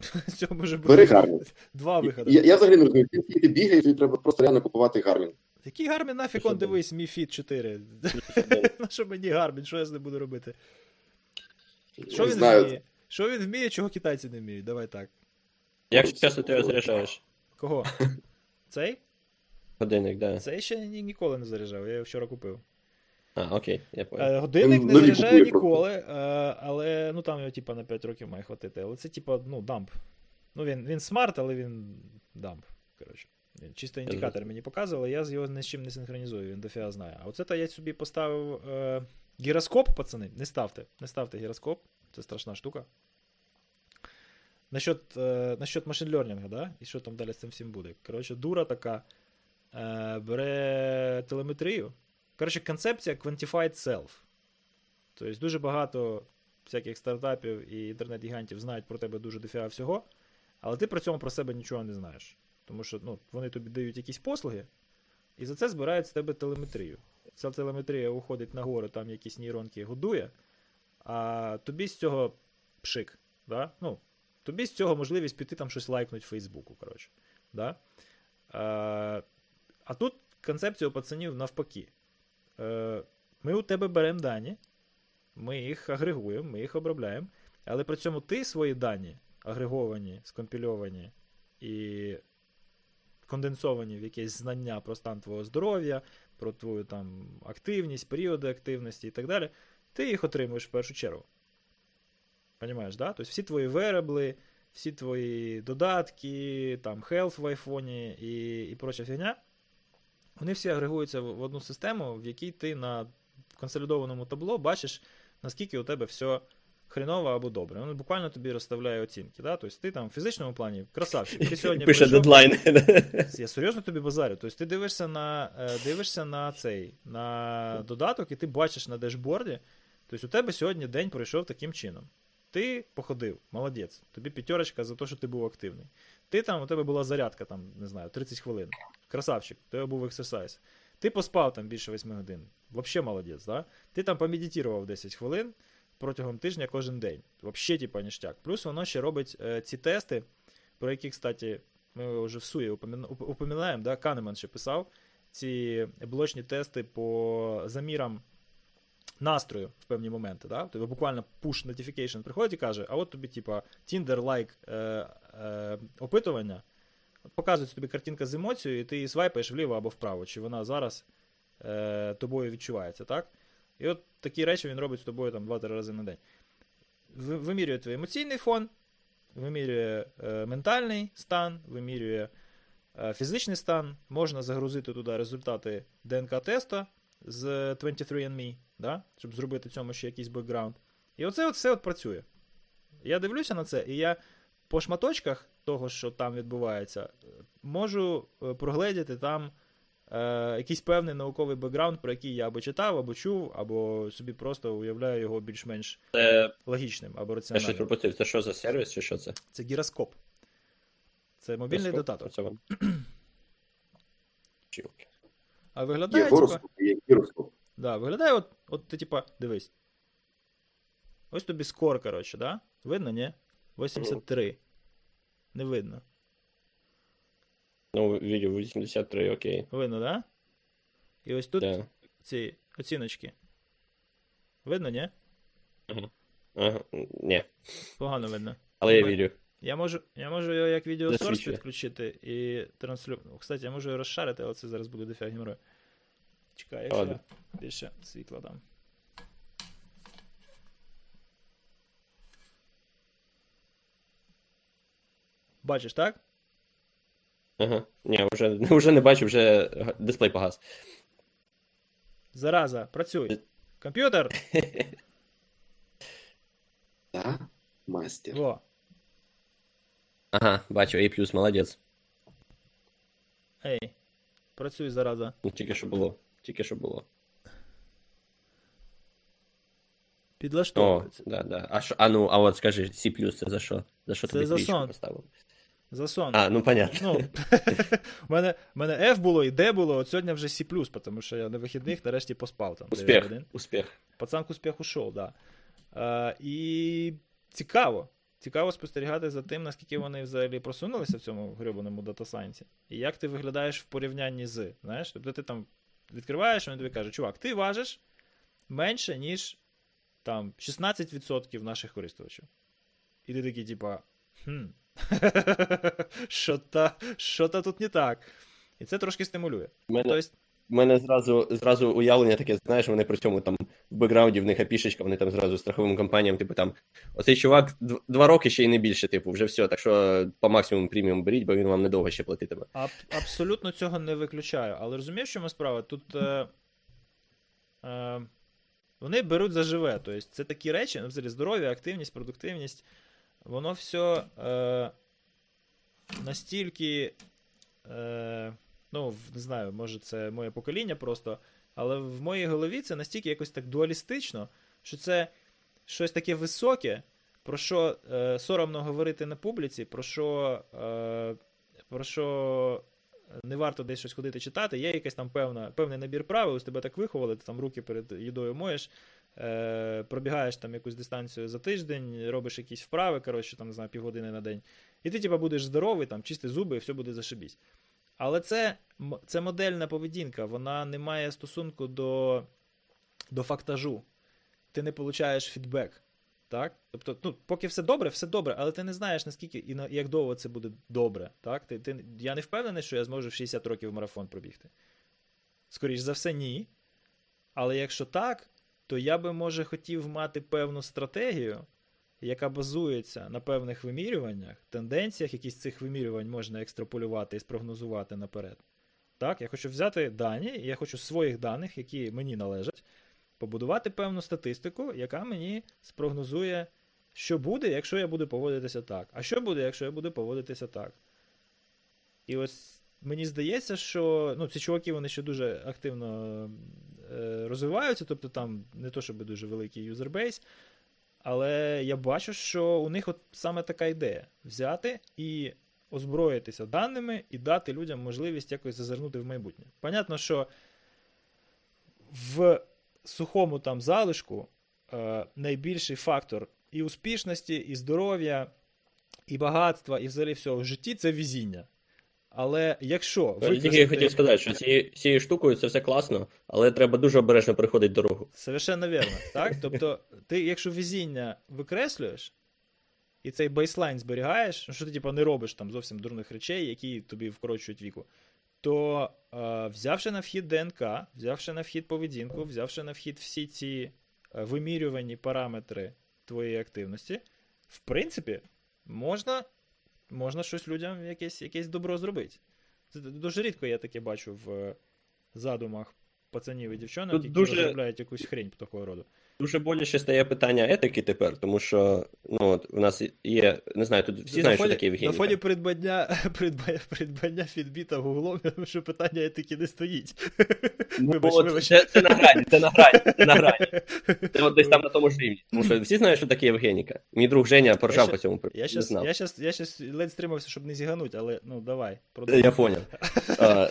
З цього може бути Бери Garmin. два виходи. Я, я взагалі не розумію, ти, ти бігаєш, тобі треба просто реально купувати Гармін. Який Гармін нафіг он дивись, мій Fit 4. На що мені Гармін, що я з ним буду робити? Що він вміє? Що він вміє, чого китайці не вміють? Давай так. Як часто ти його заряджаєш? Кого? Цей? Годинник, да. Цей ще ні, ніколи не заряджав, я його вчора купив. А, окей, я понял. Е, Годинник не Нові заряджаю ніколи, е, але ну там його типа на 5 років має хватити. Але це типа, ну, дамп. Ну він, він смарт, але він дамп. Коротше. Чисто індикатор зрозумів. мені показував, я з його ні з чим не синхронізую, він дофіга знає. А оце то я собі поставив е, гіроскоп, пацани. Не ставте. Не ставте гіроскоп, це страшна штука. Насчет, е, насчет машин да? І що там далі з цим всім буде? Коротше, дура така е, бере телеметрію. Коротше, концепція Quantified Self. Тобто дуже багато всяких стартапів і інтернет-гігантів знають про тебе дуже дофіга всього, але ти при цьому про себе нічого не знаєш. Тому що ну, вони тобі дають якісь послуги, і за це збирають з тебе телеметрію. Ця телеметрія уходить нагору, там якісь нейронки годує, а тобі з цього пшик. Да? Ну, тобі з цього можливість піти там щось лайкнути в Фейсбуку. Коротше. Да? А, а тут концепція у пацанів навпаки. Е, Ми у тебе беремо дані, ми їх агрегуємо, ми їх обробляємо, але при цьому ти свої дані агреговані, скомпільовані і конденсовані в якесь знання про стан твого здоров'я, про твою там активність, періоди активності і так далі, ти їх отримуєш в першу чергу. Понімаєш, да? Тобто всі твої веребли, всі твої додатки, там health в айфоні і, і проча фігня, вони всі агрегуються в одну систему, в якій ти на консолідованому табло бачиш, наскільки у тебе все хреново або добре. Він буквально тобі розставляє оцінки. Да? Тобто ти там в фізичному плані красавчик. Ти сьогодні Пише прийшов- дедлайн. я серйозно тобі базарю. Тобто ти дивишся на, е, дивишся на цей на додаток, і ти бачиш на дешборді. Тобто у тебе сьогодні день пройшов таким чином. Ти походив, молодець. Тобі п'ятерочка за те, що ти був активний. Ти там, у тебе була зарядка, там, не знаю, 30 хвилин. Красавчик, у тебе був ексерсайз. Ти поспав там більше 8 годин. Взагалі молодець, да? Ти там помедитував 10 хвилин протягом тижня кожен день. Взагалі, типа, ніштяк. Плюс воно ще робить е, ці тести, про які, кстати, ми вже в сує упоминаємо, да? Канеман ще писав ці блочні тести по замірам настрою в певні моменти. Да? Тобто буквально push notification приходить і каже, а от тобі, типа, Tinder-like е, е, опитування, показується тобі картинка з емоцією, і ти свайпаєш вліво або вправо, чи вона зараз е, тобою відчувається, так? І от такі речі він робить з тобою там 2-3 рази на день. Вимірює твій емоційний фон, вимірює е, ментальний стан, вимірює е, фізичний стан. Можна загрузити туди результати ДНК-теста з 23andMe, да? щоб зробити цьому ще якийсь бекграунд. І оце от все от працює. Я дивлюся на це, і я по шматочках того, що там відбувається, можу е, прогледіти там е, якийсь певний науковий бекграунд, про який я або читав, або чув, або собі просто уявляю його більш-менш це... логічним або Я щось пропустив. Це що за сервіс, чи що це? Це гіроскоп. Це мобільний Гіроскоп? вам. А виглядає, Є типа, гороскоп, є гіроскоп. да, виглядає, от, от ти, типа, дивись. Ось тобі скор, коротше, да? Видно, ні? 83. Не видно. Ну, відео 83, окей. Видно, да? І ось тут Да. ці оціночки. Видно, ні? Ага. Ні. Погано видно. Але я Ми- вірю. Я можу, я можу його як відеосорс підключити і транслю. Кстати, я можу його розшарити, але це зараз буде дофіга геморрою. Чекай, якщо я більше світла дам. Бачиш, так? Ага. Ні, вже, вже не бачу, вже дисплей погас. Зараза, працюй. Комп'ютер! Да? Мастер. Во. Ага, бачу, A+, молодець. Ей. Працюй, зараза. Ну, тільки що було. Тільки що було. О, да, да. А, що, а ну, а от скажи, C+, це за що? За що Це тобі за сон. поставили? За сон. А, ну понятно. Ну, в мене, мене F було і D було, от сьогодні вже C+, тому що я на вихідних нарешті поспав там. Успіх, успіх. Пацан к успеху шёл, да. Е, і цікаво. Цікаво спостерігати за тим, наскільки вони взагалі просунулися в цьому грибаному data science і. І як ти виглядаєш в порівнянні з. Знаєш, тобто ти там відкриваєш, він тобі каже, чувак, ти важиш менше, ніж там 16% наших користувачів. І ти такий, типа, хм. Що-то, що-то тут не так. І це трошки стимулює. У мене, Тобто, у мене зразу, зразу уявлення таке, знаєш, вони при цьому там в бекграунді в них апішечка, вони там зразу страховим компаніям, типу там, оцей чувак два роки ще й не більше, типу, вже все, так що по максимуму преміум беріть, бо він вам недовго ще платитиме. Аб- абсолютно цього не виключаю. Але розумієш, що ми справа? Тут е, е, вони беруть заживе. Тобто це такі речі, ну, взагалі здоров'я, активність, продуктивність. Воно все е, настільки. Е, ну, не знаю, може, це моє покоління просто. Але в моїй голові це настільки якось так дуалістично, що це щось таке високе, про що е, соромно говорити на публіці, про що, е, про що не варто десь щось ходити читати. Є якийсь там певна, певний набір правил, ось тебе так виховали, ти там руки перед їдою моєш, е, пробігаєш там якусь дистанцію за тиждень, робиш якісь вправи, коротше, там, не знаю, півгодини на день. І ти, типа, будеш здоровий, там, чисти зуби, і все буде зашибісь. Але це, це модельна поведінка, вона не має стосунку до, до фактажу. Ти не получаєш фідбек. Так? Тобто, ну, поки все добре, все добре, але ти не знаєш, наскільки і на, як довго це буде добре. Так? Ти, ти, я не впевнений, що я зможу в 60 років марафон пробігти. Скоріш за все, ні. Але якщо так, то я би, може, хотів мати певну стратегію, яка базується на певних вимірюваннях, тенденціях, які з цих вимірювань можна екстраполювати і спрогнозувати наперед. Так, я хочу взяти дані, я хочу своїх даних, які мені належать, побудувати певну статистику, яка мені спрогнозує, що буде, якщо я буду поводитися так. А що буде, якщо я буду поводитися так. І ось мені здається, що ну, ці чуваки вони ще дуже активно е, розвиваються, тобто там не то, щоб дуже великий юзербейс, але я бачу, що у них от саме така ідея: взяти і озброїтися даними і дати людям можливість якось зазирнути в майбутнє. Понятно, що в сухому там залишку е, найбільший фактор і успішності, і здоров'я, і багатства, і взагалі всього в житті це везіння. Але якщо Я тільки я хотів сказати, що цією, цією штукою це все класно, але треба дуже обережно приходити дорогу. Совершенно вірно, так? Тобто, ти, якщо везіння викреслюєш, і цей бейслайн зберігаєш, ну, що ти типу, не робиш там зовсім дурних речей, які тобі вкорочують віку, то е, взявши на вхід ДНК, взявши на вхід поведінку, взявши на вхід всі ці е, вимірювані параметри твоєї активності, в принципі, можна можна щось людям якесь якесь добро зробити. Це дуже рідко я таке бачу в задумах пацанів і дівчонок, Тут які дуже- розробляють якусь хрень такого роду. Дуже боляче стає питання етики тепер, тому що ну, от, у нас є, не знаю, тут всі на знають, фоні, що таке на фоні придбання, придбання, придбання фідбіта гуглом, я думаю, що питання етики не стоїть. Ну, Вибач, от вибач. Це, це на грані, це на грані, це на грані. Це от десь там на тому ж рівні. Тому що всі знають, що таке Євгеніка. Мій друг Женя поржав по цьому Я не щас, знав. я, щас, я щас ледь стримався, щоб не зігануть, але ну давай. Я поняв.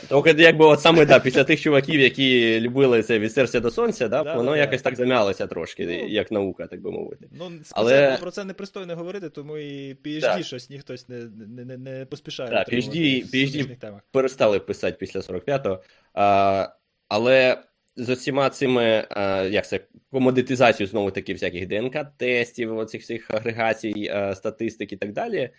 Тільки якби от саме да, після тих чуваків, які любили це від серця до сонця, да, Да, воно якось так замялося трошки, Ну, як наука, так би мовити. Ну, Але- спеціально про це непристойно говорити, тому і PhD Так. щось ніхто не, не, не, не поспішає. Так, PhD PhD темах. Перестали писати після 45-го. А, але з усіма цими, а, як це, комодитизацією знову таки всяких ДНК-тестів, оцих всіх агрегацій, а, статистик і так далі.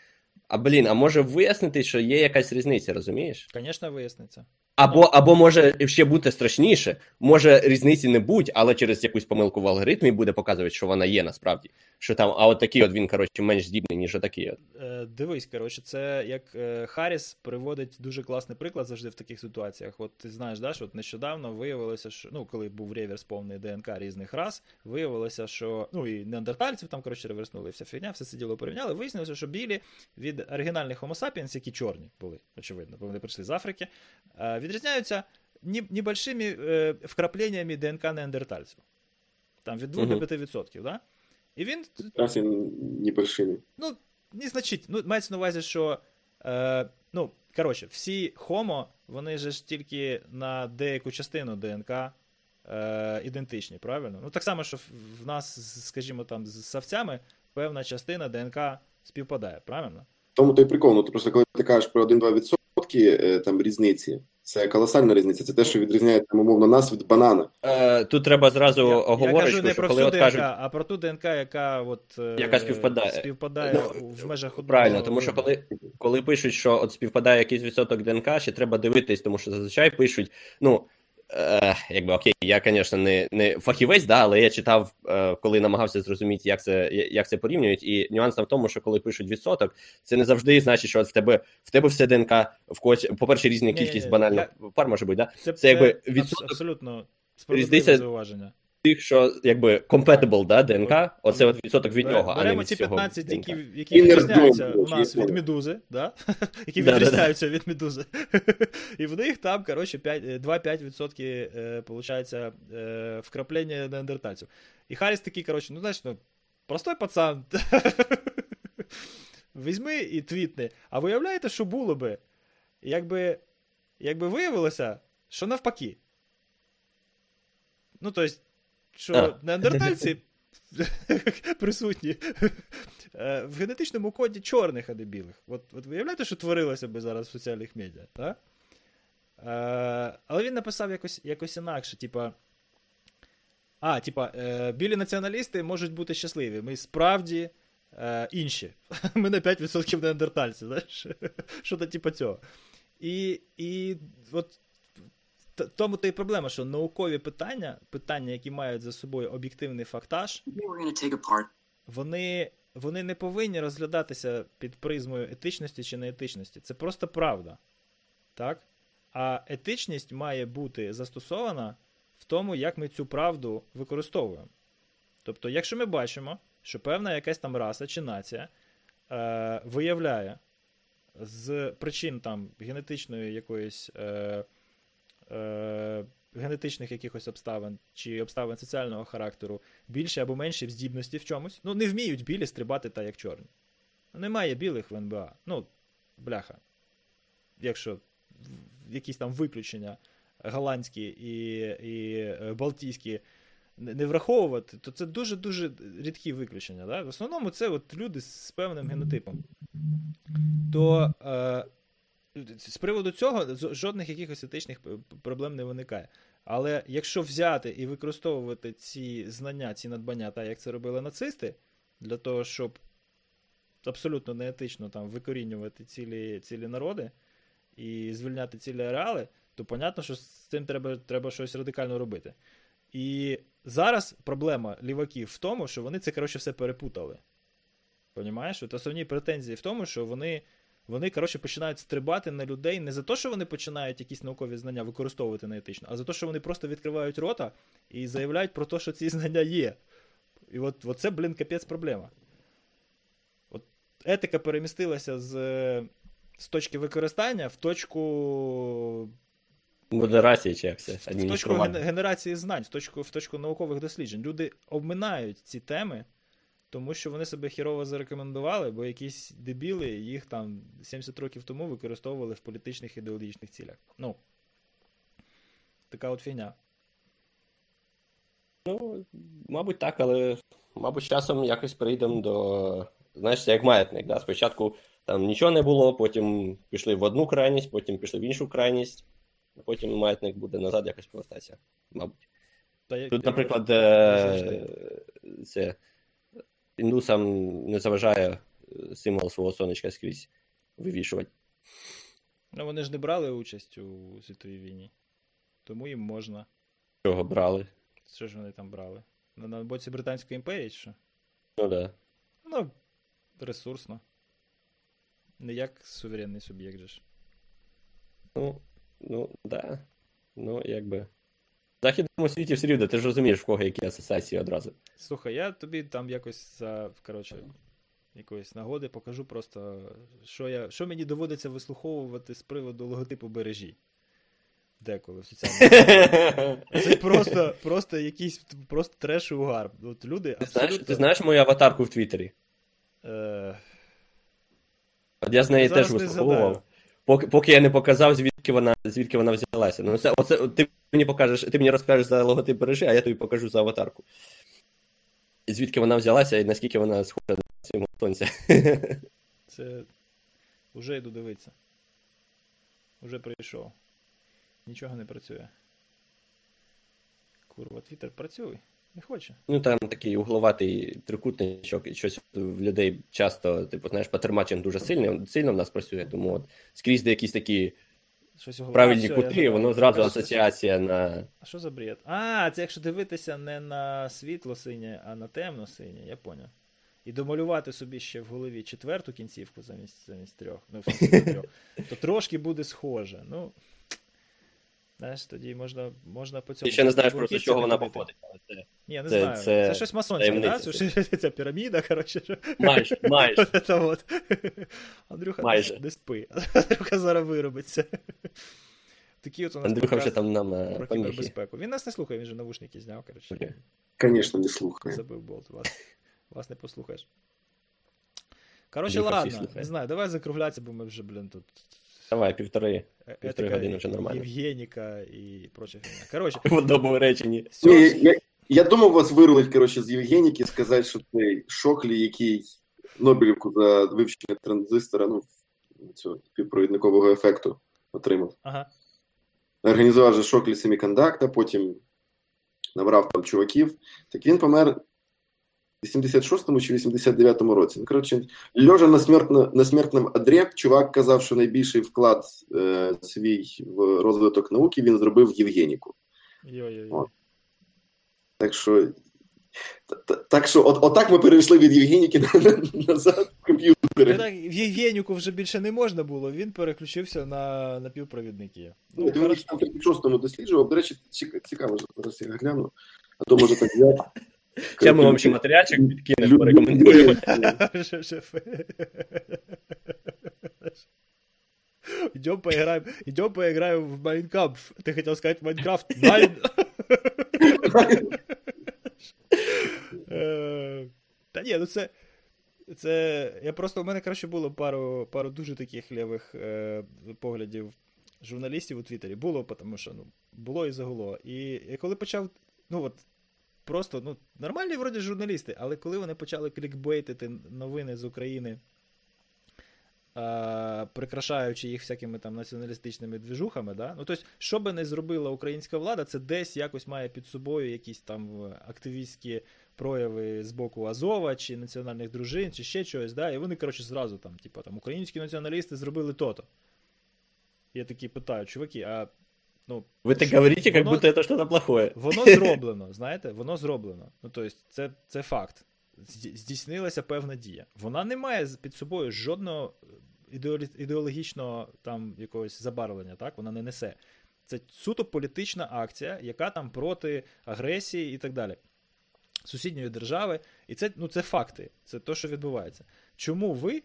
А блін, а може вияснити, що є якась різниця, розумієш? Звісно, виясниться. Або, або може ще бути страшніше, може різниці не будь, але через якусь помилку в алгоритмі буде показувати, що вона є насправді. Що там, а от такий от він, коротше, менш здібний, ніж отакий от. Е, дивись, коротше, це як е, Харріс приводить дуже класний приклад завжди в таких ситуаціях. От ти знаєш, да, що от нещодавно виявилося, що ну, коли був реверс повний ДНК різних рас, виявилося, що ну і неандертальців там, коротше, реверснули, вся фігня, все це діло порівняли. Вияснилося, що білі від оригінальних Homo sapiens, які чорні були, очевидно, бо вони прийшли з Африки, е, відрізняються небольшими е, вкрапленнями ДНК неандертальців. Там від 2 Мгм. до 5%, да? І він Раз небольшими. ну, не значить. Ну, мається на увазі, що. Е, ну, коротше, всі хомо, вони же ж тільки на деяку частину ДНК е, ідентичні, правильно? Ну, так само, що в- нас, скажімо, там, з савцями певна частина ДНК співпадає, правильно? Тому то й прикол, ну ти просто коли ти кажеш про 1-2% е, там різниці, це колосальна різниця. Це те, що відрізняє там, умовно нас від банана. Е, тут треба зразу оговорити, кажу не що про коли всю ДНК, кажуть. а про ту ДНК, яка от, е, Яка співпадає. співпадає Ну, в межах одного. Правильно, тому що коли, коли пишуть, що от співпадає якийсь відсоток ДНК, ще треба дивитись, тому що зазвичай пишуть, ну. Е, якби окей, я, звісно, не, не фахівець, да, але я читав, е, коли намагався зрозуміти, як це, як це порівнюють. І нюанс там в тому, що коли пишуть відсоток, це не завжди значить, що в тебе в тебе все ДНК в когось, по-перше, різна кількість банально я- пар може бути, да? це, це якби відсоток абсолютно справедливе зауваження. Тих, що якби compatible, да, ДНК, оце от відсоток від нього, а не Беремо від ці 15, ДНК. які, які відрізняються у нас від медузи, да? які відрізняються від медузи. І в них там, коротше, 5, е, 2-5% е, получається е, вкраплення неандертальців. І Харріс такий, коротше, ну знаєш, ну, простой пацан. Візьми і твітни. А виявляєте, що було би, якби, якби виявилося, що навпаки. Ну, тобто, що А. неандертальці присутні е, в генетичному коді чорних, а не білих. От, от виявляєте, що творилося би зараз в соціальних медіа, так? Е, але він написав якось, якось інакше, типа. А, типа, е, білі націоналісти можуть бути щасливі. Ми справді е, інші. Ми на 5% неандертальці, знаєш? Що-то типа цього. І, і от тому то і проблема, що наукові питання, питання, які мають за собою об'єктивний фактаж, вони, вони не повинні розглядатися під призмою етичності чи неетичності. Це просто правда. Так? А етичність має бути застосована в тому, як ми цю правду використовуємо. Тобто, якщо ми бачимо, що певна якась там раса чи нація е, виявляє з причин там генетичної якоїсь. Е, е, генетичних якихось обставин чи обставин соціального характеру більше або менші здібності в чомусь. Ну, не вміють білі стрибати так, як чорні. Немає білих в НБА. Ну, бляха. Якщо якісь там виключення голландські і, і е, балтійські не не враховувати, то це дуже-дуже рідкі виключення. Да? В основному це от люди з певним генотипом. То е, з приводу цього жодних якихось етичних проблем не виникає. Але якщо взяти і використовувати ці знання, ці надбання, так як це робили нацисти, для того, щоб абсолютно неетично там викорінювати цілі, цілі народи і звільняти цілі ареали, то понятно, що з цим треба, треба щось радикально робити. І зараз проблема ліваків в тому, що вони це, коротше, все перепутали. Понімаєш? От основні претензії в тому, що вони, вони коротше, починають стрибати на людей не за те, що вони починають якісь наукові знання використовувати неетично, а за те, що вони просто відкривають рота і заявляють про те, що ці знання є. І от, от це, блін, капець проблема. От етика перемістилася з, з точки використання в точку Модерації чи як в точку генерації знань, в точку, в точку наукових досліджень. Люди обминають ці теми, тому що вони себе хірово зарекомендували, бо якісь дебіли їх там 70 років тому використовували в політичних ідеологічних цілях. Ну, така от фігня. Ну, мабуть, так, але мабуть, часом якось прийдемо до. Знаєш, це як маятник. Да? Спочатку там нічого не було, потім пішли в одну крайність, потім пішли в іншу крайність, а потім маятник буде назад якось повертатися. Мабуть. Та, Тут, наприклад, е, це індусам не заважає е, символ свого сонечка скрізь вивішувати. Ну, вони ж не брали участь у світовій війні, тому їм можна. Чого брали? Що ж вони там брали? На, на боці Британської імперії, чи що? Ну да. Ну, ресурсно. Не як суверенний суб'єкт же ж. Ну, ну, да. Ну, якби. Західному світі все рівно, ти ж розумієш, в кого які асоціації одразу. Слухай, я тобі там якось за, коротше, якоїсь нагоди покажу просто, що, я, що мені доводиться вислуховувати з приводу логотипу бережі. Деколи в соціальних. Це просто, просто якийсь просто треш і угар. От люди Ти знаєш, ти знаєш мою аватарку в Твіттері? Е, От я з неї теж не вислуховував. Поки, поки я не показав, звідки вона, звідки вона взялася. Ну, це, оце, ти мені покажеш, ти мені розкажеш за логотип бережи, а я тобі покажу за аватарку. Звідки вона взялася і наскільки вона схожа на цього сонця. це вже йду дивитися. Уже прийшов. Нічого не працює. Курва, Твіттер працює. Не хоче. Ну там такий угловатий трикутничок, і щось в людей часто, типу, знаєш, патерматчинг дуже сильно, сильно в нас працює, тому от скрізь де якісь такі Щось правильні А, всьо, кути, я воно зразу Покажи, асоціація на. А що за бред? А, це якщо дивитися не на світло синє, а на темно синє, я поняв. І домалювати собі ще в голові четверту кінцівку замість, замість трьох, ну, в трьох, то трошки буде схоже. Ну, знаєш, тоді можна, можна по цьому. Ти ще не знаєш просто, з чого вона походить. але це Ні, не Це- знаю. Це, це щось масонське, да? таємниця. Це, ця піраміда, коротше. що- Майже, майже. Це от. Андрюха, Майже. не, не спи. Андрюха зараз виробиться. Такі от у нас Андрюха вже там нам е, про поміхи. кібербезпеку. Він нас не слухає, він же навушники зняв, коротше. Звісно, не слухаю. Забив болт. Вас, вас не послухаєш. Коротше, ладно, не знаю, давай закруглятися, бо ми вже, блін, тут Давай, півтори е- Півтори години вже нормально. Євгеніка і проча фігня. Коротше, в одному реченні. все, Ні, я, я думав вас вирулить, коротше, з Євгеніки, сказати, що цей Шоклі, який Нобелівку за вивчення транзистора, ну, цього співпровідникового ефекту отримав. ага. Організував же Шоклі Семікондакта, потім набрав там чуваків. Так він помер 86-му чи 89-му році. Ну, коротше, льожа на, смертно, на смертному одрі, чувак казав, що найбільший вклад е, свій в розвиток науки він зробив Євгеніку. Так що, та- та- так що от, отак ми перейшли від Євгеніки на- на- назад в комп'ютери. Ну, так, в Євгеніку вже більше не можна було, він переключився на напівпровідники. Ну, він в 36-му досліджував. До речі, цікаво, що зараз я гляну. А то може так взяти. Ще ми вам ще матеріальчик підкинемо, порекомендуємо. Идем поиграем, идем поиграем в Майнкамп. Ты хотел сказать Майнкрафт? Майн. Е, Та ні, ну це. Це. Я просто у мене краще було пару, пару дуже таких лівих е, поглядів журналістів у Твіттері. Було, тому що ну, було і загуло. І я коли почав. Ну от. Просто, ну, нормальні вроді журналісти, але коли вони почали клікбейтити новини з України е, прикрашаючи їх всякими там націоналістичними двіжухами. Да? Ну, тобто, що би не зробила українська влада, це десь якось має під собою якісь там активістські прояви з боку Азова чи національних дружин, чи ще чогось. Да? І вони, коротше, зразу там, типу, там, українські націоналісти зробили то-то. Я такі питаю, чуваки, а ну, Вы так говорите, как воно- будто это что-то плохое. Воно зроблено, знаєте, воно зроблено. Ну, тобто, це, це факт. Здійснилася певна дія. Вона не має під собою жодного ідеологічного там якогось забарвлення, так? Вона не несе. Це суто політична акція, яка там проти агресії і так далі. Сусідньої держави. І це, ну, це факти. Це те, що відбувається. Чому ви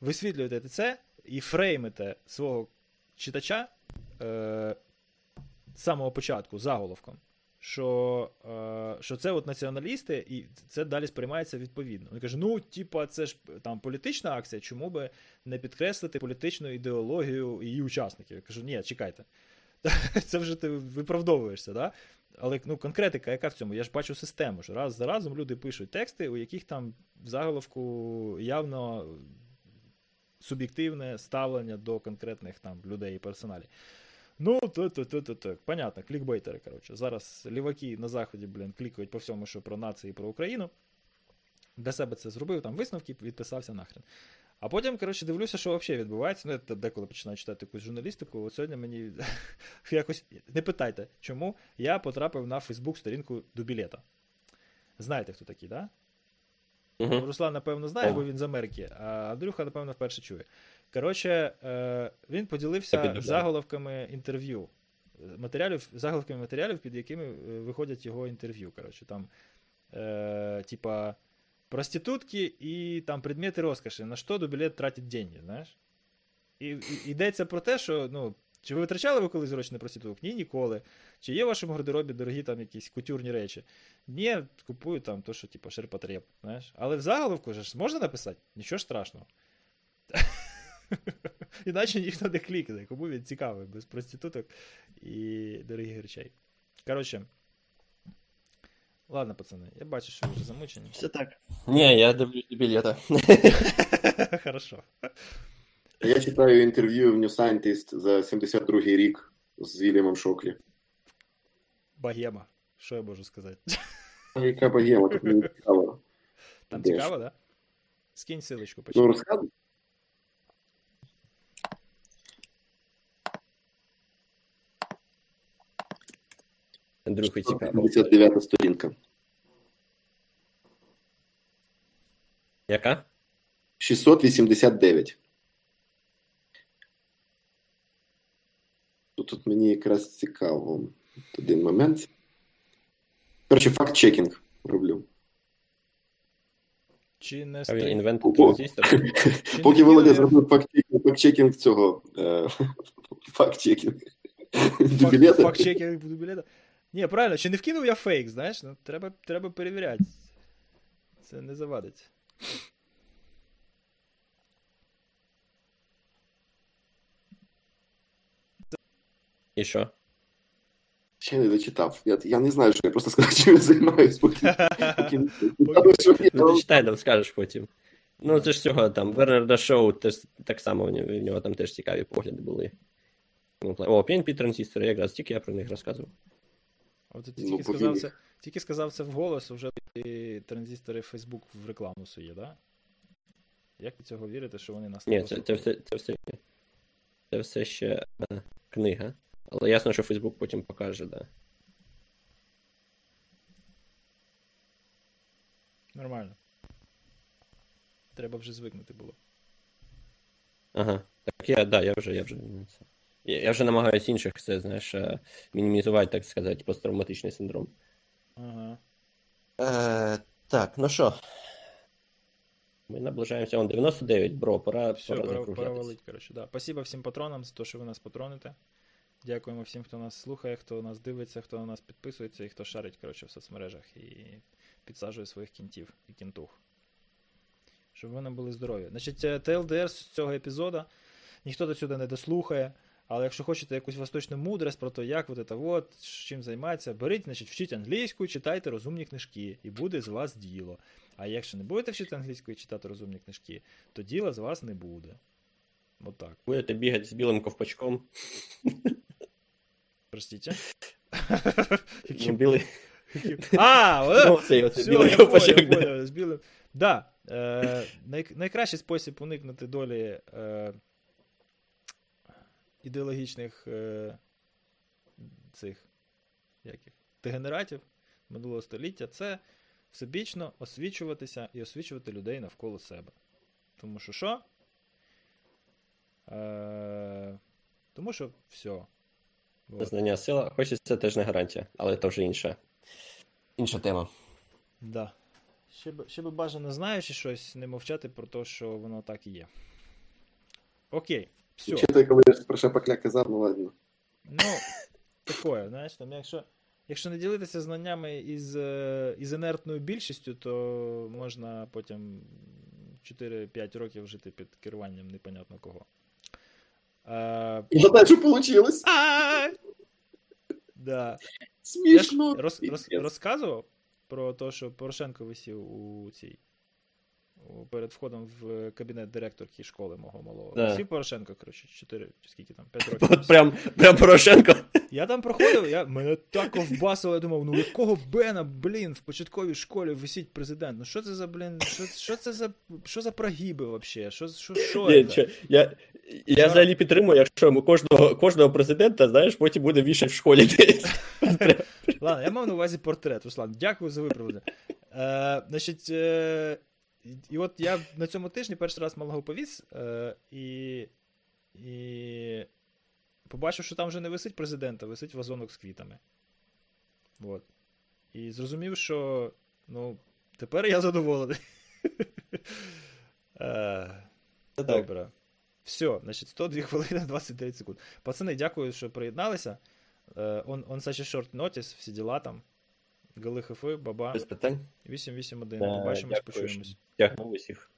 висвітлюєте це і фреймите свого читача е, з самого початку заголовком, що, е, що це от націоналісти, і це далі сприймається відповідно. Він каже: ну, типа, це ж там політична акція, чому би не підкреслити політичну ідеологію її учасників? Я кажу, ні, чекайте. Це вже ти виправдовуєшся, да? Але ну, конкретика, яка в цьому? Я ж бачу систему, що раз за разом люди пишуть тексти, у яких там в заголовку явно суб'єктивне ставлення до конкретних там людей і персоналів. Ну, то, то, то, то, то. Понятно, клікбейтери, коротше. Зараз ліваки на заході, блін, клікають по всьому, що про нації і про Україну. Для себе це зробив, там висновки, відписався нахрен. А потім, коротше, дивлюся, що взагалі відбувається. Ну, я деколи починаю читати якусь журналістику. От сьогодні мені якось. Не питайте, чому я потрапив на Фейсбук-сторінку Дубілета. Знаєте, хто такий, так? Да? Руслан, напевно, знає, бо він з Америки, а Андрюха, напевно, вперше чує. Коротше, е, він поділився заголовками інтерв'ю. Матеріалів, заголовками матеріалів, під якими е, виходять його інтерв'ю. Коротше, там, е, типа, проститутки і там предмети розкоші, на що Дубілет тратить деньги, знаєш? І, і йдеться про те, що ну, чи ви витрачали ви колись гроші на проституток? Ні, ніколи. Чи є в вашому гардеробі дорогі там якісь кутюрні речі? Ні, купую там то, що типу ширпотреб, знаєш. Але в заголовку ж можна написати? Нічого страшного. Іначе ніхто не клікне, кому він цікавий, без проституток і дорогих речей. Коротше. Ладно, пацани, я бачу, що ви вже замучені. Все так. Не, я дивлюсь білета. Хорошо. Я читаю інтерв'ю в New Scientist за 72-й рік з Вільямом Шоклі. Богема. Що я можу сказати? Яка богема, тут мені цікаво. Там цікаво, да? Скинь силочку, Ну, розказуй. Андрюхи цікаво. 59 сторінка. Яка? 689. Тут, тут мені якраз цікаво. Один момент. Коротше, факт-чекінг роблю. Чи не Поки Володя зробив факт-чекінг, цього. е, Факт-чекінг. Факт-чекінг буду білета. Ні, правильно, чи не вкинув я фейк, знаєш? Ну, треба, треба перевіряти. Це не завадить. І що? Ще не дочитав. Я, я не знаю, що я просто сказав, чим я займаюсь, поки, Ну, ти читай, там скажеш потім. Ну, це ж цього там, Вернерда Шоу, теж так само, в нього, в нього там теж цікаві погляди були. Ну, О, PNP транзистори, якраз тільки я про них розказував. От ти Ну, тільки, поки сказав це, тільки сказав це вголос, вже транзистори Facebook в рекламу сує, да? Як ви цього вірите, що вони нас не Ні, це, це, все, це, все, це все ще е, книга. Але ясно, що Фейсбук потім покаже, да. Нормально. Треба вже звикнути було. Ага. Так я, да, я вже, я вже. Я, вже намагаюся інших це, знаєш, е, мінімізувати, так сказати, посттравматичний синдром. Ага. Е, так, ну що? Ми наближаємося. Он 99, бро, пора, Все, пора пора, пора валить, коротше, да. Спасибо всім патронам за те, що ви нас патроните. Дякуємо всім, хто нас слухає, хто нас дивиться, хто на нас підписується і хто шарить, коротше, в соцмережах і підсаджує своїх кінтів і кінтух. Щоб ви нам були здорові. Значить, е, ТЛДР з цього епізоду ніхто до сюди не дослухає. Але якщо хочете якусь восточну мудрость про те, як от це от, чим займається, беріть, значить, вчіть англійську, читайте розумні книжки, і буде з вас діло. А якщо не будете вчити англійську і читати розумні книжки, то діла з вас не буде. Отак. Будете бігати з білим ковпачком. Простите. Ну, білий... А, Ну, вот білим. Да, е, найкращий спосіб уникнути долі е, ідеологічних е, цих як їх, дегенератів минулого століття це всебічно освічуватися і освічувати людей навколо себе. Тому що що? Е, тому що все. Знання сила, хоч і це теж не гарантія, але це вже інша. Інша тема. Да. Ще б, ще би бажано знаючи щось, не мовчати про те, що воно так і є. Окей, все. Чи ти коли про Шепакля казав, ну ладно. Ну, такое, знаєш, там, якщо, якщо не ділитися знаннями із, е, із інертною більшістю, то можна потім 4-5 років жити під керуванням непонятно кого. Е, І так же получилось. а! Да. Я ж роз, роз, розказував про те, що Порошенко висів у цій. Перед входом в кабінет директорки школи мого малого. Да. Висів Порошенко, коротше, 4 чи скільки там, 5 років. От прям, прям Порошенко. Я там проходив, я, мене так ковбасило, я думав, ну якого Бена, блін, в початковій школі висить президент. Ну що це за, блін, що, що це за, що за прогиби вообще? Що, що, що Ні, це? я, я взагалі підтримую, якщо ми кожного, кожного президента, знаєш, потім буде вішати в школі десь. Ладно, я мав на увазі портрет, Руслан. Дякую за виправлення. Е, значить, е, і- і от я на цьому тижні перший раз малого повіз, е, і, і побачив, що там вже не висить президент, а висить вазонок з квітами. От. І зрозумів, що ну, тепер я задоволений. Е, Добре. Все, значить, 102 хвилини 29 секунд. Пацани, дякую, що приєдналися. Е, on, on such a short notice, всі діла там. Гали баба, Без питань. 881. Побачимось, почуємось. Дякую усіх.